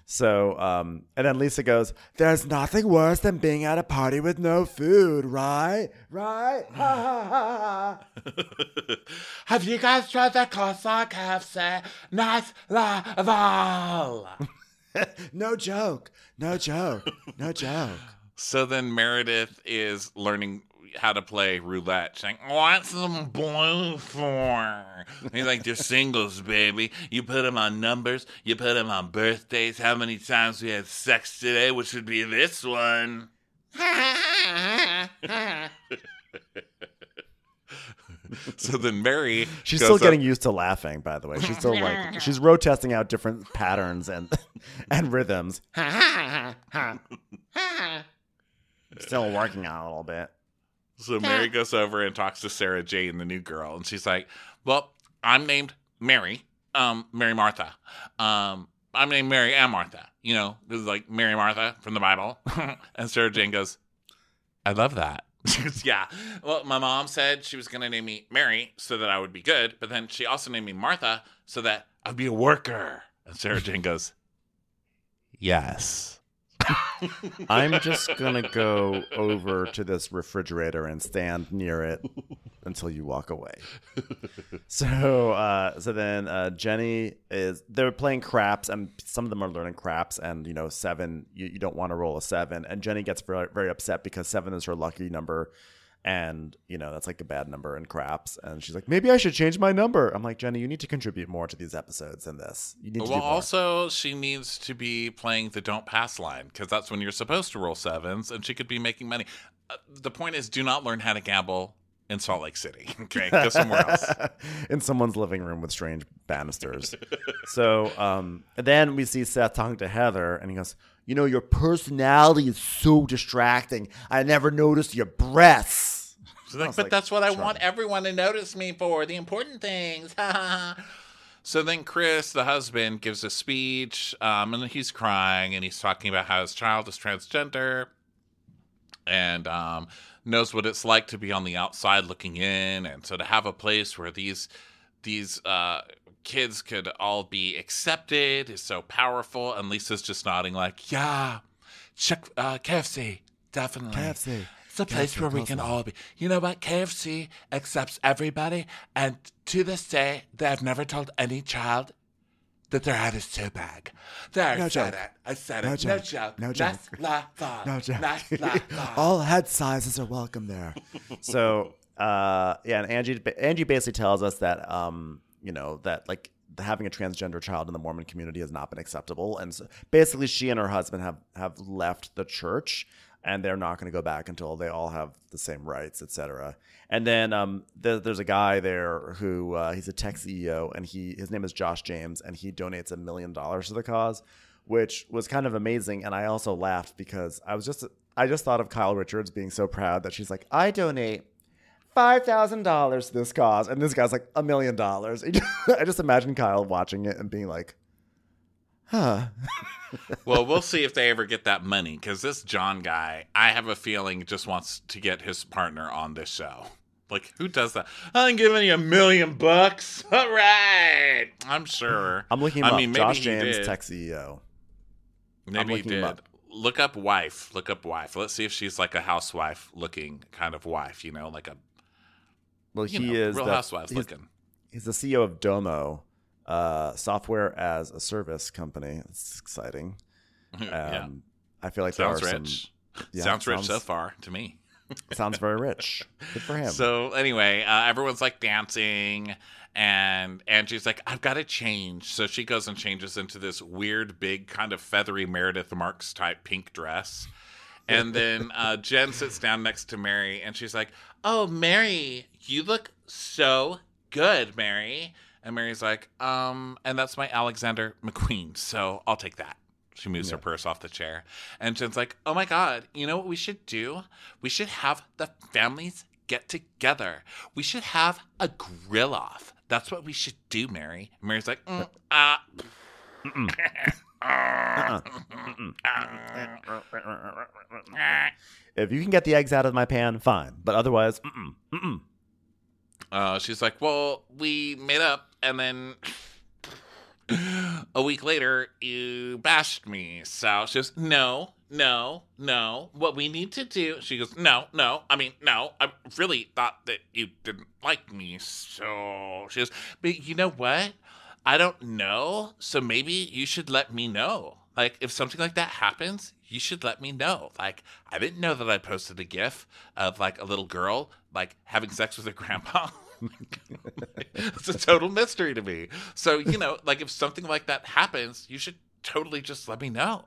So, um, and then Lisa goes, "There's nothing worse than being at a party with no food, right? Right? Ha ha ha ha." have you guys tried that croissant KFC? Nice laval. no joke, no joke, no joke. So then Meredith is learning how to play roulette. She's like, what's the blue for? He's like, they're singles, baby. You put them on numbers. You put them on birthdays. How many times we had sex today, which would be this one. so then Mary, She's goes still up- getting used to laughing, by the way. She's still like she's road testing out different patterns and and rhythms. still working on it a little bit. So Mary goes over and talks to Sarah Jane, the new girl, and she's like, "Well, I'm named Mary, um, Mary Martha. Um, I'm named Mary and Martha. You know, this is like Mary Martha from the Bible." and Sarah Jane goes, "I love that." "Yeah. Well, my mom said she was gonna name me Mary so that I would be good, but then she also named me Martha so that I'd be a worker." And Sarah Jane goes, "Yes." I'm just gonna go over to this refrigerator and stand near it until you walk away. So, uh, so then uh, Jenny is they're playing craps, and some of them are learning craps, and you know seven you, you don't want to roll a seven, and Jenny gets very very upset because seven is her lucky number. And you know that's like a bad number in craps, and she's like, "Maybe I should change my number." I'm like, "Jenny, you need to contribute more to these episodes than this. You need to Well, do more." also, she needs to be playing the don't pass line because that's when you're supposed to roll sevens, and she could be making money. Uh, the point is, do not learn how to gamble in Salt Lake City. Okay, go somewhere else. in someone's living room with strange banisters. so um, then we see Seth talking to Heather, and he goes, "You know, your personality is so distracting. I never noticed your breasts." Like, but like, that's what I want everyone to notice me for the important things. so then Chris, the husband, gives a speech, um, and he's crying, and he's talking about how his child is transgender, and um, knows what it's like to be on the outside looking in, and so to have a place where these these uh, kids could all be accepted is so powerful. And Lisa's just nodding, like, yeah, check uh, KFC, definitely. KFC. It's a place where we can all be. You know what? KFC accepts everybody, and to this day, they have never told any child that their head is too big. There, I No said joke. it. I said No it. No joke. joke. No joke. la. No joke. La. All head sizes are welcome there. so uh yeah and angie angie basically tells us that um you know that like having a transgender child in the mormon community has not been acceptable and so basically she and her husband have have left the church and they're not going to go back until they all have the same rights etc and then um there, there's a guy there who uh, he's a tech ceo and he his name is josh james and he donates a million dollars to the cause which was kind of amazing and i also laughed because i was just i just thought of kyle richards being so proud that she's like i donate five thousand dollars to this cause, and this guy's like a million dollars. I just imagine Kyle watching it and being like, "Huh." well, we'll see if they ever get that money because this John guy, I have a feeling, just wants to get his partner on this show. Like, who does that? I'm giving you a million bucks. All right. I'm sure. I'm looking him I up. mean, maybe Josh he James, did. tech CEO. Maybe he looking him did. up. Look up wife. Look up wife. Let's see if she's like a housewife looking kind of wife, you know, like a Well, you he know, is real the, housewives he's, looking. he's the CEO of Domo, uh, software as a service company. It's exciting. Um, yeah. I feel like Sounds there are rich. some. yeah, sounds rich so far to me. Sounds very rich. Good for him. So anyway, uh, everyone's like dancing, and Angie's like, "I've got to change." So she goes and changes into this weird, big, kind of feathery Meredith Marks type pink dress. And then uh, Jen sits down next to Mary, and she's like, "Oh, Mary, you look so good, Mary." And Mary's like, "Um," and that's my Alexander McQueen, so I'll take that. She moves her purse off the chair. And Jen's like, oh my God, you know what we should do? We should have the families get together. We should have a grill off. That's what we should do, Mary. And Mary's like, mm, uh, if you can get the eggs out of my pan, fine. But otherwise, mm-mm, mm-mm. Uh, she's like, well, we made up and then a week later you bashed me. So she goes, no, no, no. What we need to do, she goes, no, no. I mean, no. I really thought that you didn't like me. So she goes, but you know what? I don't know. So maybe you should let me know. Like, if something like that happens, you should let me know. Like, I didn't know that I posted a GIF of like a little girl like having sex with her grandpa. it's a total mystery to me. So, you know, like if something like that happens, you should totally just let me know.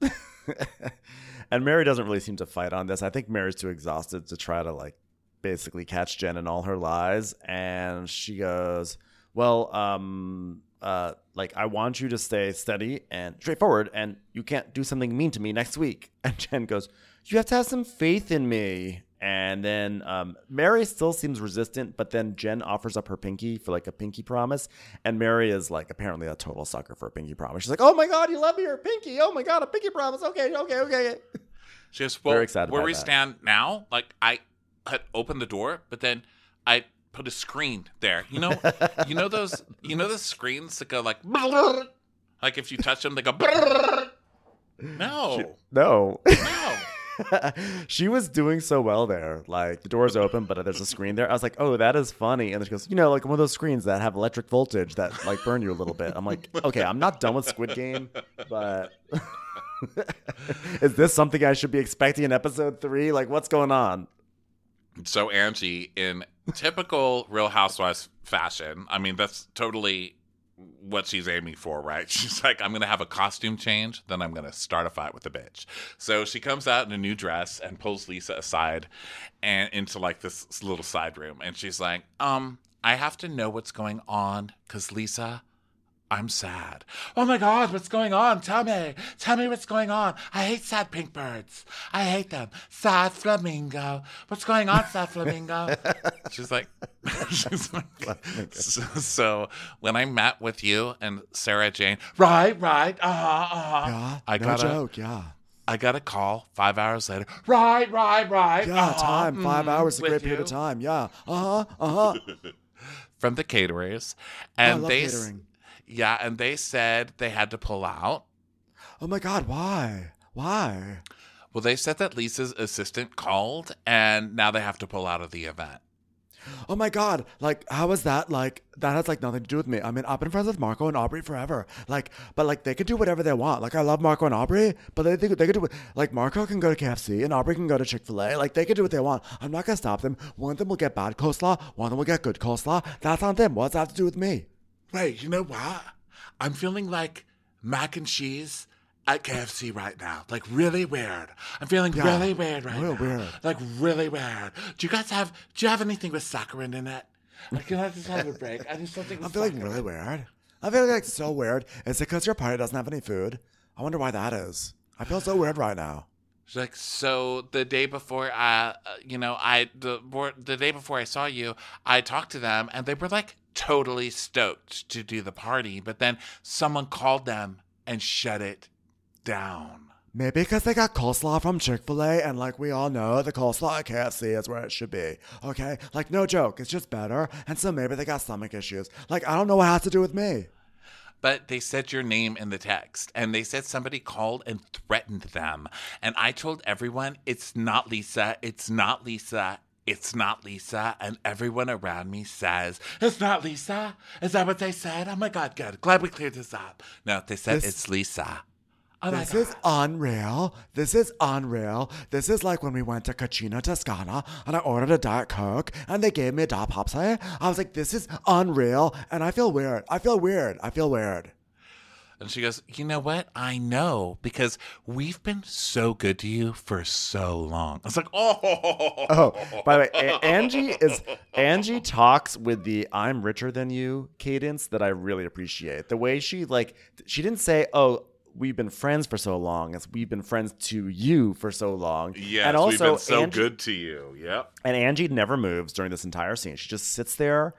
and Mary doesn't really seem to fight on this. I think Mary's too exhausted to try to like basically catch Jen in all her lies. And she goes, Well, um, uh, like I want you to stay steady and straightforward, and you can't do something mean to me next week. And Jen goes, You have to have some faith in me. And then um, Mary still seems resistant, but then Jen offers up her pinky for like a pinky promise. And Mary is like apparently a total sucker for a pinky promise. She's like, Oh my God, you love me, your pinky. Oh my God, a pinky promise. Okay, okay, okay. She goes, Well, Very excited where we that. stand now, like I had opened the door, but then I put a screen there. You know, you know those, you know those screens that go like, like if you touch them, they go. No, No. no. she was doing so well there. Like the door's open, but there's a screen there. I was like, "Oh, that is funny." And she goes, "You know, like one of those screens that have electric voltage that like burn you a little bit." I'm like, "Okay, I'm not done with Squid Game, but is this something I should be expecting in episode three? Like, what's going on?" So Angie, in typical Real Housewives fashion, I mean that's totally what she's aiming for, right? She's like, I'm gonna have a costume change, then I'm gonna start a fight with the bitch. So she comes out in a new dress and pulls Lisa aside and into like this little side room, and she's like, um, I have to know what's going on, cause Lisa. I'm sad. Oh my God, what's going on? Tell me. Tell me what's going on. I hate sad pink birds. I hate them. Sad flamingo. What's going on, sad flamingo? She's like, she's like so, so when I met with you and Sarah Jane, right, right. Uh huh, uh huh. Yeah, I no gotta- joke. Yeah, I got a call five hours later. Right, right, right. yeah. uh-huh. Time, five Mm, hours, is a great period you. of time. Yeah. Uh huh. Uh huh. from the caterers, I and they catering. Yeah, and they said they had to pull out. Oh my God, why? Why? Well, they said that Lisa's assistant called, and now they have to pull out of the event. Oh my god, like how is that like that has like nothing to do with me. I mean, I've been friends with Marco and Aubrey forever. Like, but like they can do whatever they want. Like I love Marco and Aubrey, but they they, they could do it. Like Marco can go to KFC and Aubrey can go to Chick Fil A. Like they can do what they want. I'm not gonna stop them. One of them will get bad coleslaw. One of them will get good coleslaw. That's on them. What's that have to do with me? Wait, you know what? I'm feeling like mac and cheese at KFC right now. Like really weird. I'm feeling Yeah, really weird right real now. weird. Like really weird. Do you guys have do you have anything with saccharin in it? Like, can I just have a break? I just don't think I'm feeling saccharin. really weird. I feel like so weird. Is it because your party doesn't have any food? I wonder why that is. I feel so weird right now. She's like, so the day before, uh, uh, you know, I the the day before I saw you, I talked to them, and they were like totally stoked to do the party. But then someone called them and shut it down. Maybe because they got coleslaw from Chick fil A, and like we all know, the coleslaw at KFC is where it should be. Okay? Like, no joke, it's just better. And so maybe they got stomach issues. Like, I don't know what has to do with me. But they said your name in the text, and they said somebody called and threatened them. And I told everyone, it's not Lisa, it's not Lisa, it's not Lisa. And everyone around me says, it's not Lisa. Is that what they said? Oh my God, good. Glad we cleared this up. No, they said This- it's Lisa. Oh This is unreal. This is unreal. This is like when we went to Cucina Toscana and I ordered a Diet Coke and they gave me a Da Popsy. I was like, this is unreal. And I feel weird. I feel weird. I feel weird. And she goes, You know what? I know because we've been so good to you for so long. I was like, Oh, Oh, by the way, A- Angie is Angie talks with the "I'm richer than you" cadence that I really appreciate. The way she like she didn't say, "Oh, we've been friends for so long." It's we've been friends to you for so long. Yes, and also we've been so Angie, good to you. Yep. And Angie never moves during this entire scene. She just sits there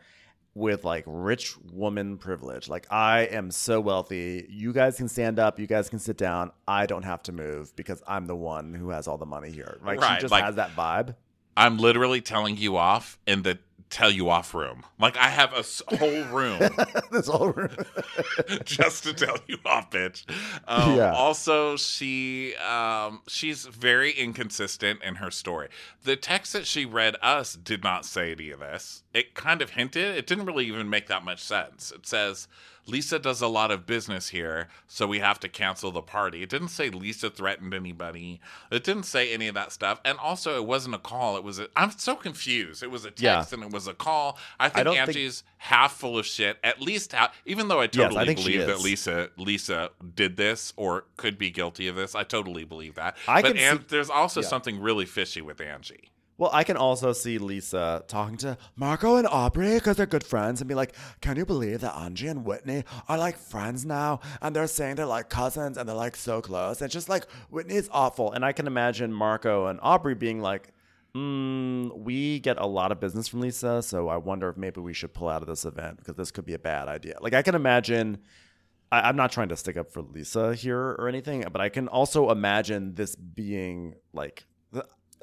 with like rich woman privilege. Like I am so wealthy. You guys can stand up. You guys can sit down. I don't have to move because I'm the one who has all the money here. Like Right, she just like- has that vibe. I'm literally telling you off in the tell you off room. Like I have a whole room this whole room. just to tell you off, bitch. Um, Yeah. Also, she um, she's very inconsistent in her story. The text that she read us did not say any of this. It kind of hinted. It didn't really even make that much sense. It says. Lisa does a lot of business here, so we have to cancel the party. It didn't say Lisa threatened anybody. It didn't say any of that stuff. And also, it wasn't a call. It was a. I'm so confused. It was a text Yeah. and it was a call. I think think- Angie's half full of shit. At least, half, even though I totally I believe that Lisa Lisa did this or could be guilty of this. I totally believe that. I but can An- see- there's also yeah. something really fishy with Angie. Well, I can also see Lisa talking to Marco and Aubrey, because they're good friends, and be like, can you believe that Angie and Whitney are like friends now? And they're saying they're like cousins and they're like so close. It's just like, Whitney's awful. and I can imagine Marco and Aubrey being like, mm, "We get a lot of business from Lisa, so I wonder if maybe we should pull out of this event because this could be a bad idea." Like I can imagine. I, I'm not trying to stick up for Lisa here or anything, but I can also imagine this being like,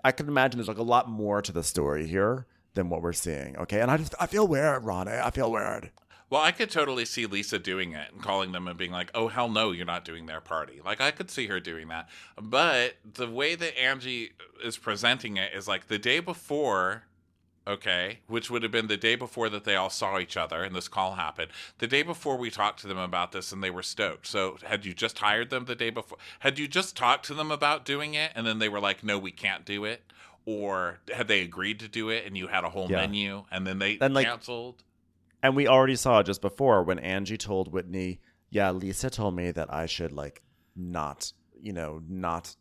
I can imagine there's like a lot more to the story here than what we're seeing. Okay, And I just, I feel weird, Ronnie. I feel weird. Well, I could totally see Lisa doing it and calling them and being like, "Oh hell no, you're not doing their party." Like I could see her doing that. But the way that Angie is presenting it is like the day before, okay, which would have been the day before that they all saw each other and this call happened. The day before we talked to them about this and they were stoked. So, had you just hired them the day before? Had you just talked to them about doing it and then they were like, "No, we can't do it." Or had they agreed to do it and you had a whole Yeah. menu and then they And, like, canceled? And we already saw just before when Angie told Whitney, "Yeah, Lisa told me that I should like not, you know, not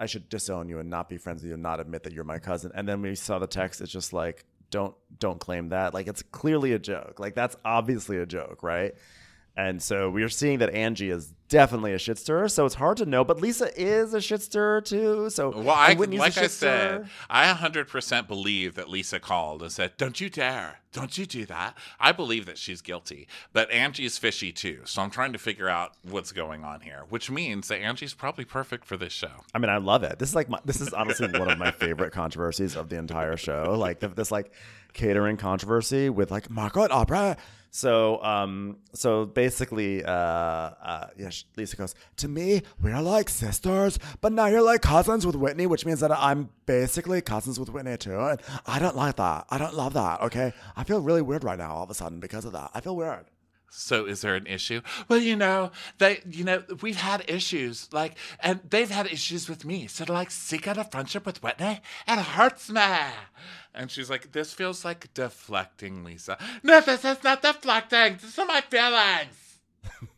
I should disown you and not be friends with you and not admit that you're my cousin." And then we saw the text it's just like, "Don't don't claim that." Like it's clearly a joke. Like that's obviously a joke, right? And so we are seeing that Angie is definitely a shit stirrer, so it's hard to know. But Lisa is a shit stirrer too. So Well, I and Whitney's a like I said. I 100% believe that Lisa called and said, "Don't you dare. Don't you do that." I believe that she's guilty, but Angie's fishy too. So I'm trying to figure out what's going on here, which means that Angie's probably perfect for this show. I mean, I love it. This is like my, this is honestly one of my favorite controversies of the entire show. Like this, like catering controversy with like Marco and Aubrey. So um so basically uh uh yeah Lisa goes To me, we're like sisters, but now you're like cousins with Whitney, which means that I'm basically cousins with Whitney too. And I don't like that. I don't love that. Okay, I feel really weird right now all of a sudden because of that. I feel weird. So is there an issue? Well, you know, they, you know, we've had issues, like, and they've had issues with me. So to like seek out a friendship with Whitney, it hurts me. And she's like, this feels like deflecting, Lisa. No, this is not deflecting. This are my feelings.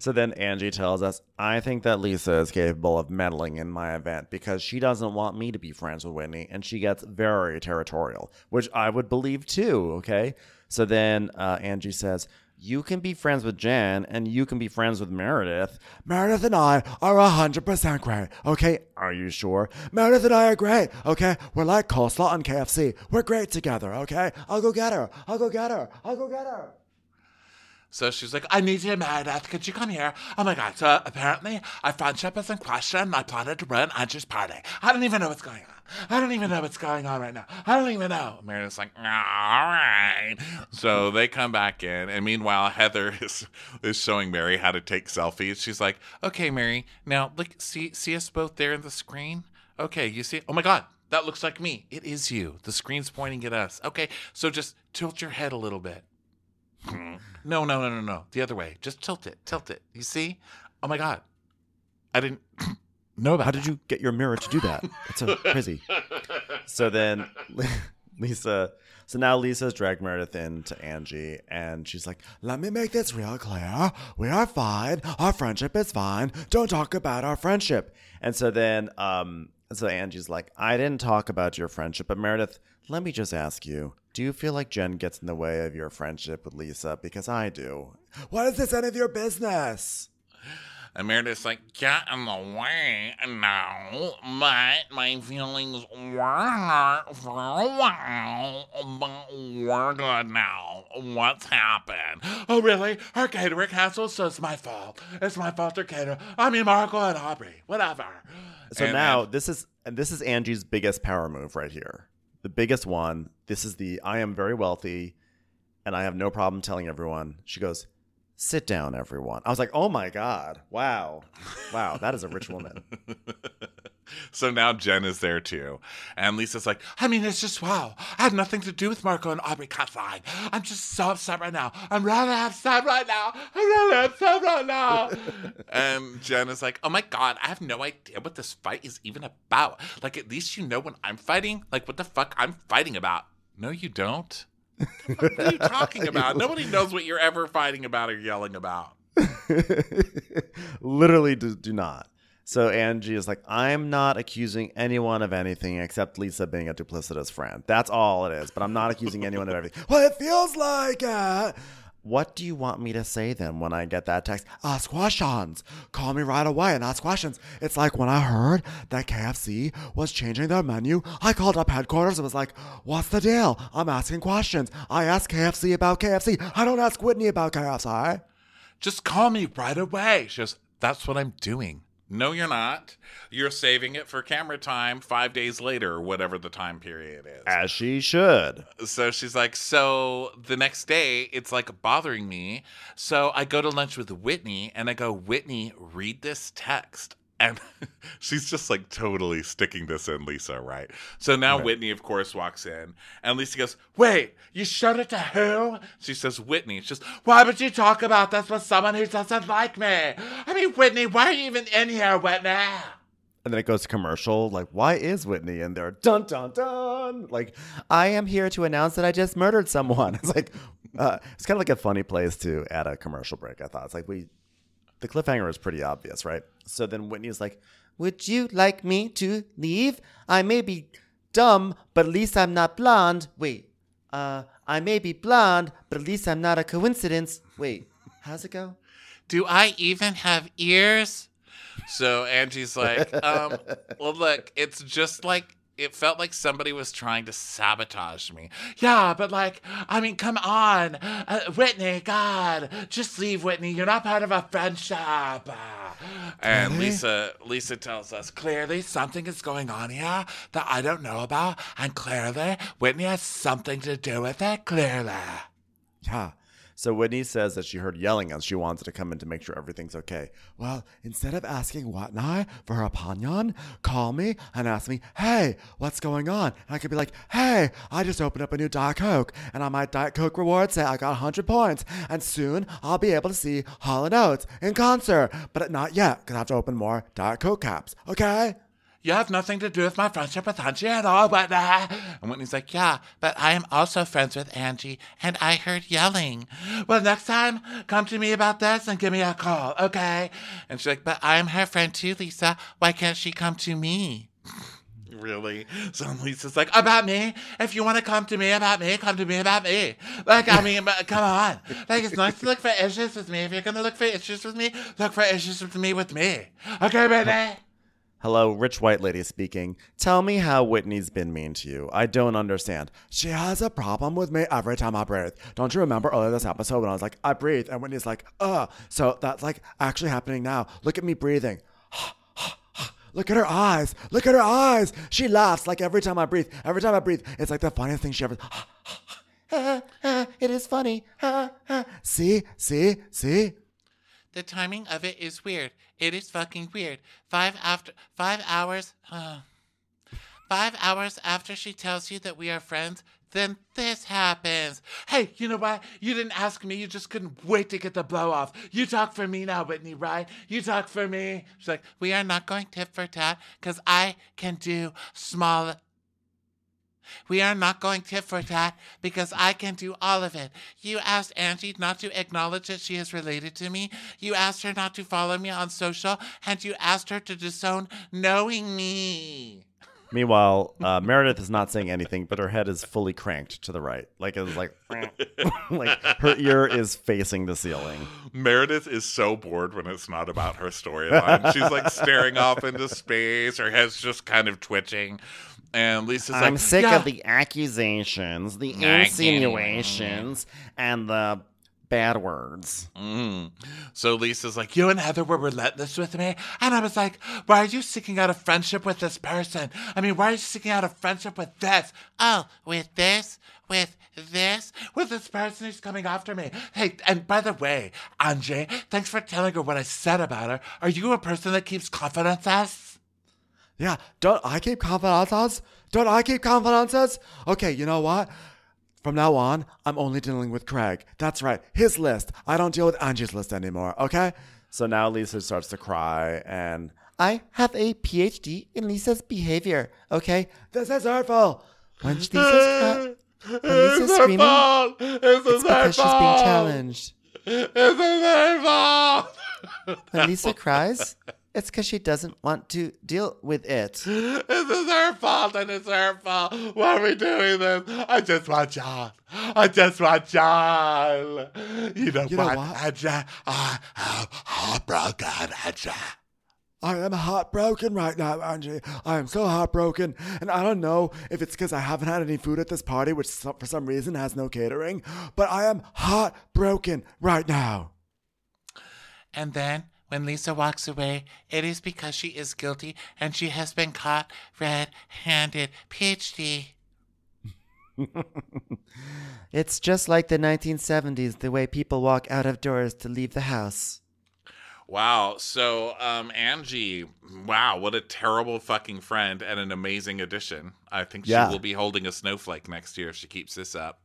So then Angie tells us, I think that Lisa is capable of meddling in my event because she doesn't want me to be friends with Whitney and she gets very territorial, which I would believe too, okay? So then uh, Angie says, You can be friends with Jen and you can be friends with Meredith. Meredith and I are 100% great, okay? Are you sure? Meredith and I are great, okay? We're like coleslaw and KFC. We're great together, okay? I'll go get her. I'll go get her. I'll go get her. So she's like, I need you, Meredith. Could you come here? Oh my God. So apparently, our friendship is in question. I plotted to ruin Angie's party. I don't even know what's going on. I don't even know what's going on right now. I don't even know. Meredith's like, all right. So they come back in, and meanwhile, Heather is is showing Mary how to take selfies. She's like, okay, Mary, now look, see see us both there in the screen. Okay, you see? Oh my God, that looks like me. It is you. The screen's pointing at us. Okay, so just tilt your head a little bit. Hmm. No, no, no, no, no. The other way. Just tilt it. Tilt it. You see? Oh my God. I didn't know about How did you get your mirror to do that? That's so crazy. So then Lisa, so now Lisa's dragged Meredith in to Angie and she's like, Let me make this real clear. We are fine. Our friendship is fine. Don't talk about our friendship. And so then, um, so Angie's like, I didn't talk about your friendship, but Meredith, let me just ask you, do you feel like Jen gets in the way of your friendship with Lisa? Because I do. What is this any of your business? And Meredith's like, get in the way now, but my feelings were hurt for a while, but we're good now. What's happened? Oh, really? Her caterer canceled, so it's my fault. It's my fault, her caterer. I mean, Marco and Aubrey. Whatever. So And- now and- this is and this is Angie's biggest power move right here. The biggest one. This is the I am very wealthy and I have no problem telling everyone. She goes, "Sit down everyone." I was like, "Oh my god. Wow. Wow, that is a rich woman." so now Jen is there too. And Lisa's like, I mean, it's just wow. I had nothing to do with Marco and Aubrey Catline. I'm just so upset right now. I'm really upset right now. I'm really upset right now. and Jen is like, oh my God, I have no idea what this fight is even about. Like, at least you know when I'm fighting, like, what the fuck I'm fighting about. No, you don't. What are you talking about? Nobody knows what you're ever fighting about or yelling about. Literally do, do not. So Angie is like, I'm not accusing anyone of anything except Lisa being a duplicitous friend. That's all it is. But I'm not accusing anyone of everything. Well, it feels like it. What do you want me to say then when I get that text? Ask questions. Call me right away and ask questions. It's like when I heard that KFC was changing their menu, I called up headquarters and was like, What's the deal? I'm asking questions. I ask KFC about KFC. I don't ask Whitney about KFC. Just call me right away. She goes, That's what I'm doing. No, you're not. You're saving it for camera time five days later, whatever the time period is. As she should. So she's like, so the next day, it's like bothering me. So I go to lunch with Whitney and I go, Whitney, read this text. And she's just like totally sticking this in Lisa, right? So now Whitney, of course, walks in and Lisa goes, Wait, you showed it to who? she says, Whitney. She's just, Why would you talk about this with someone who doesn't like me? I mean, Whitney, why are you even in here, Whitney? And then it goes to commercial. Like, why is Whitney in there? Dun dun dun. Like, I am here to announce that I just murdered someone. It's like, uh, it's kind of like a funny place to add a commercial break. I thought it's like we, the cliffhanger is pretty obvious, right? So then Whitney's like, "Would you like me to leave? I may be dumb, but at least I'm not blonde. Wait, uh, I may be blonde, but at least I'm not a coincidence. Wait, how's it go? do I even have ears? So Angie's like, um, well, look, it's just like it felt like somebody was trying to sabotage me. Yeah, but like, I mean, come on. Uh, Whitney, God, just leave Whitney. You're not part of a friendship. And Lisa Lisa tells us Clearly, something is going on here that I don't know about, and clearly, Whitney has something to do with it. Clearly. Yeah. So Whitney says that she heard yelling and she wanted to come in to make sure everything's okay. Well, instead of asking Whitney for her opinion, call me and ask me, hey, what's going on? And I could be like, hey, I just opened up a new Diet Coke, and on my Diet Coke reward say I got 100 points, and soon I'll be able to see Hall & Oates in concert, but not yet, because I have to open more Diet Coke caps, okay? You have nothing to do with my friendship with Angie at all, but uh, and Whitney's like, Yeah, but I am also friends with Angie and I heard yelling. well, next time, come to me about this and give me a call, okay? And she's like, But I'm her friend too, Lisa. Why can't she come to me? Really? So Lisa's like, About me? If you want to come to me about me, come to me about me. Like, I mean, come on. Like, it's nice to look for issues with me. If you're going to look for issues with me, look for issues with me with me. Okay, baby? Hello, rich white lady speaking. Tell me how Whitney's been mean to you. I don't understand. She has a problem with me every time I breathe. Don't you remember earlier this episode when I was like, I breathe, and Whitney's like, ugh. So that's like actually happening now. Look at me breathing. Look at her eyes. Look at her eyes. She laughs like every time I breathe. Every time I breathe, it's like the funniest thing she ever. it is funny. see, see, see. The timing of it is weird. It is fucking weird. Five after five hours. Uh, five hours after she tells you that we are friends, then this happens. Hey, you know what? You didn't ask me. You just couldn't wait to get the blow off. You talk for me now, Whitney, right? You talk for me. She's like, we are not going tit for tat because I can do small. We are not going tit for tat because I can do all of it. You asked Angie not to acknowledge that she is related to me. You asked her not to follow me on social, and you asked her to disown knowing me. Meanwhile, uh, Meredith is not saying anything, but her head is fully cranked to the right. Like it's like, like her ear is facing the ceiling. Meredith is so bored when it's not about her storyline. She's like staring off into space. Her head's just kind of twitching. And Lisa's like, I'm like, sick yeah. of the accusations, the insinuations, and the bad words. mm. So Lisa's like, You and Heather were relentless with me. And I was like, why are you seeking out a friendship with this person? I mean, why are you seeking out a friendship with this? oh, with this, with this. With this person who's coming after me. Hey, and by the way, Angie, thanks for telling her what I said about her. Are you a person that keeps confidence confidences? Yeah, don't I keep confidences? Don't I keep confidences? Okay, you know what? From now on, I'm only dealing with Craig. That's right, his list. I don't deal with Angie's list anymore, okay? So now Lisa starts to cry, and I have a PhD in Lisa's behavior, okay? This is hurtful. When Lisa's, cry- when Lisa's screaming, it's because she's being challenged. It's their fault. When Lisa cries, it's because she doesn't want to deal with it. This is her fault and it's her fault. Why are we doing this? I just want John. I just want John. You know You know what? I am heartbroken, Angie. I am heartbroken right now, Angie. I am so heartbroken. And I don't know if it's because I haven't had any food at this party, which for some reason has no catering, but I am heartbroken right now. And then when Lisa walks away, it is because she is guilty and she has been caught red handed. PhD. It's just like the 1970s, the way people walk out of doors to leave the house. Wow. So, um, Angie, wow, what a terrible fucking friend and an amazing addition. I think Yeah. she will be holding a snowflake next year if she keeps this up.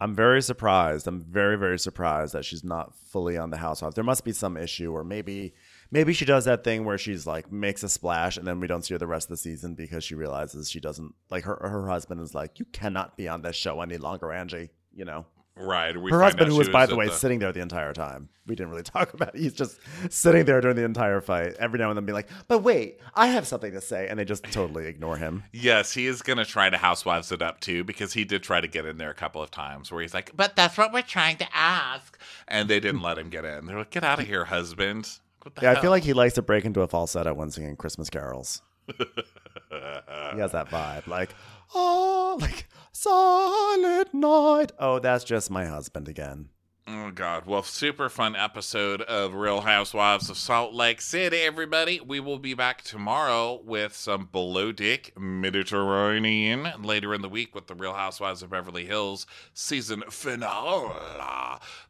I'm very surprised. I'm very, very surprised that she's not fully on the housewives. There must be some issue, or maybe, maybe she does that thing where she's like makes a splash, and then we don't see her the rest of the season because she realizes she doesn't like her. Her husband is like, you cannot be on this show any longer, Angie. You know, Right. We her husband, who was, by at the way sitting there the entire time. We didn't really talk about it. He's just sitting there during the entire fight. Every now and then, be like, but wait, I have something to say, and they just totally ignore him. Yes, he is going to try to housewives it up too because he did try to get in there a couple of times where he's like, but that's what we're trying to ask. And they didn't let him get in. They're like, get out of here, husband. The Yeah, I feel like he likes to break into a falsetto when singing Christmas carols. he has that vibe. Like, oh, like silent night. Oh, that's just my husband again. Oh God! Well, super fun episode of Real Housewives of Salt Lake City, everybody. We will be back tomorrow with some below deck Mediterranean later in the week with the Real Housewives of Beverly Hills season finale.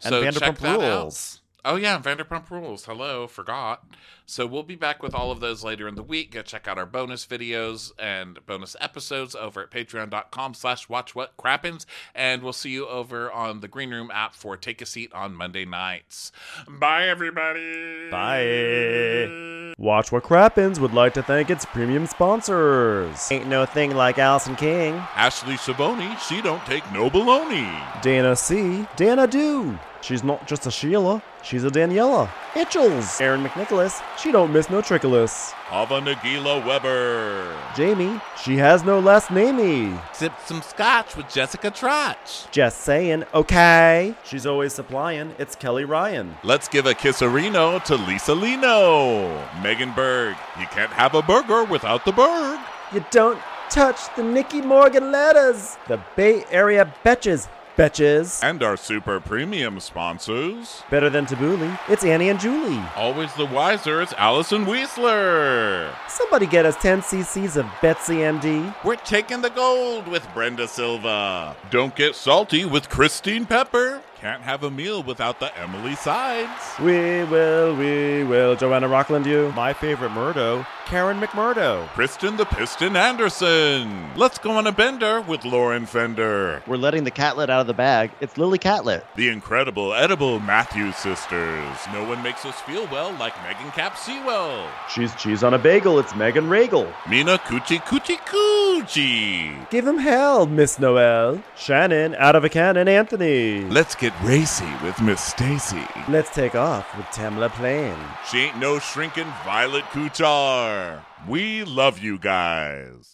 And So check Vanderpump that out. Rules. Oh yeah, Vanderpump Rules. Hello, forgot. So we'll be back with all of those later in the week. Go check out our bonus videos and bonus episodes over at patreon.com slash watch what crappens. And we'll see you over on the Green Room app for Take a Seat on Monday nights. Bye everybody. Bye. Watch What Crappens would like to thank its premium sponsors. Ain't no thing like Allison King. Ashley Saboni, she don't take no baloney. Dana C. Dana Do. She's not just a Sheila, she's a Daniela. Itchels. Aaron McNicholas. She don't miss no trickolas. Ava Nagila Weber. Jamie. She has no last namey. Sip some scotch with Jessica Trotch. Just saying, okay. She's always supplying. It's Kelly Ryan. Let's give a kisserino to Lisa Lino. Megan Berg, you can't have a burger without the Berg. You don't touch the Nikki Morgan letters. The Bay Area betches. Betches. And our super premium sponsors. Better than Tabbouleh. It's Annie and Julie. Always the wiser, it's Allison Weisler. Somebody get us 10 cc's of Betsy MD. We're taking the gold with Brenda Silva. Don't get salty with Christine Pepper. Can't have a meal without the Emily Sides. We will, we will. Joanna Rockland, you. My favorite Murdo, Karen McMurdo. Kristen the Piston Anderson. Let's go on a bender with Lauren Fender. We're letting the catlet out of the bag. It's Lily Catlet. The incredible edible Matthew sisters. No one makes us feel well like Megan Cap Sewell. She's cheese on a bagel. It's Megan Regal. Mina Coochie Coochie Coochie. Give him hell, Miss Noel. Shannon, out of a cannon, Anthony. Let's get racy with Miss Stacy. Let's take off with Tamla Plain. She ain't no shrinking Violet Kuchar. We love you guys.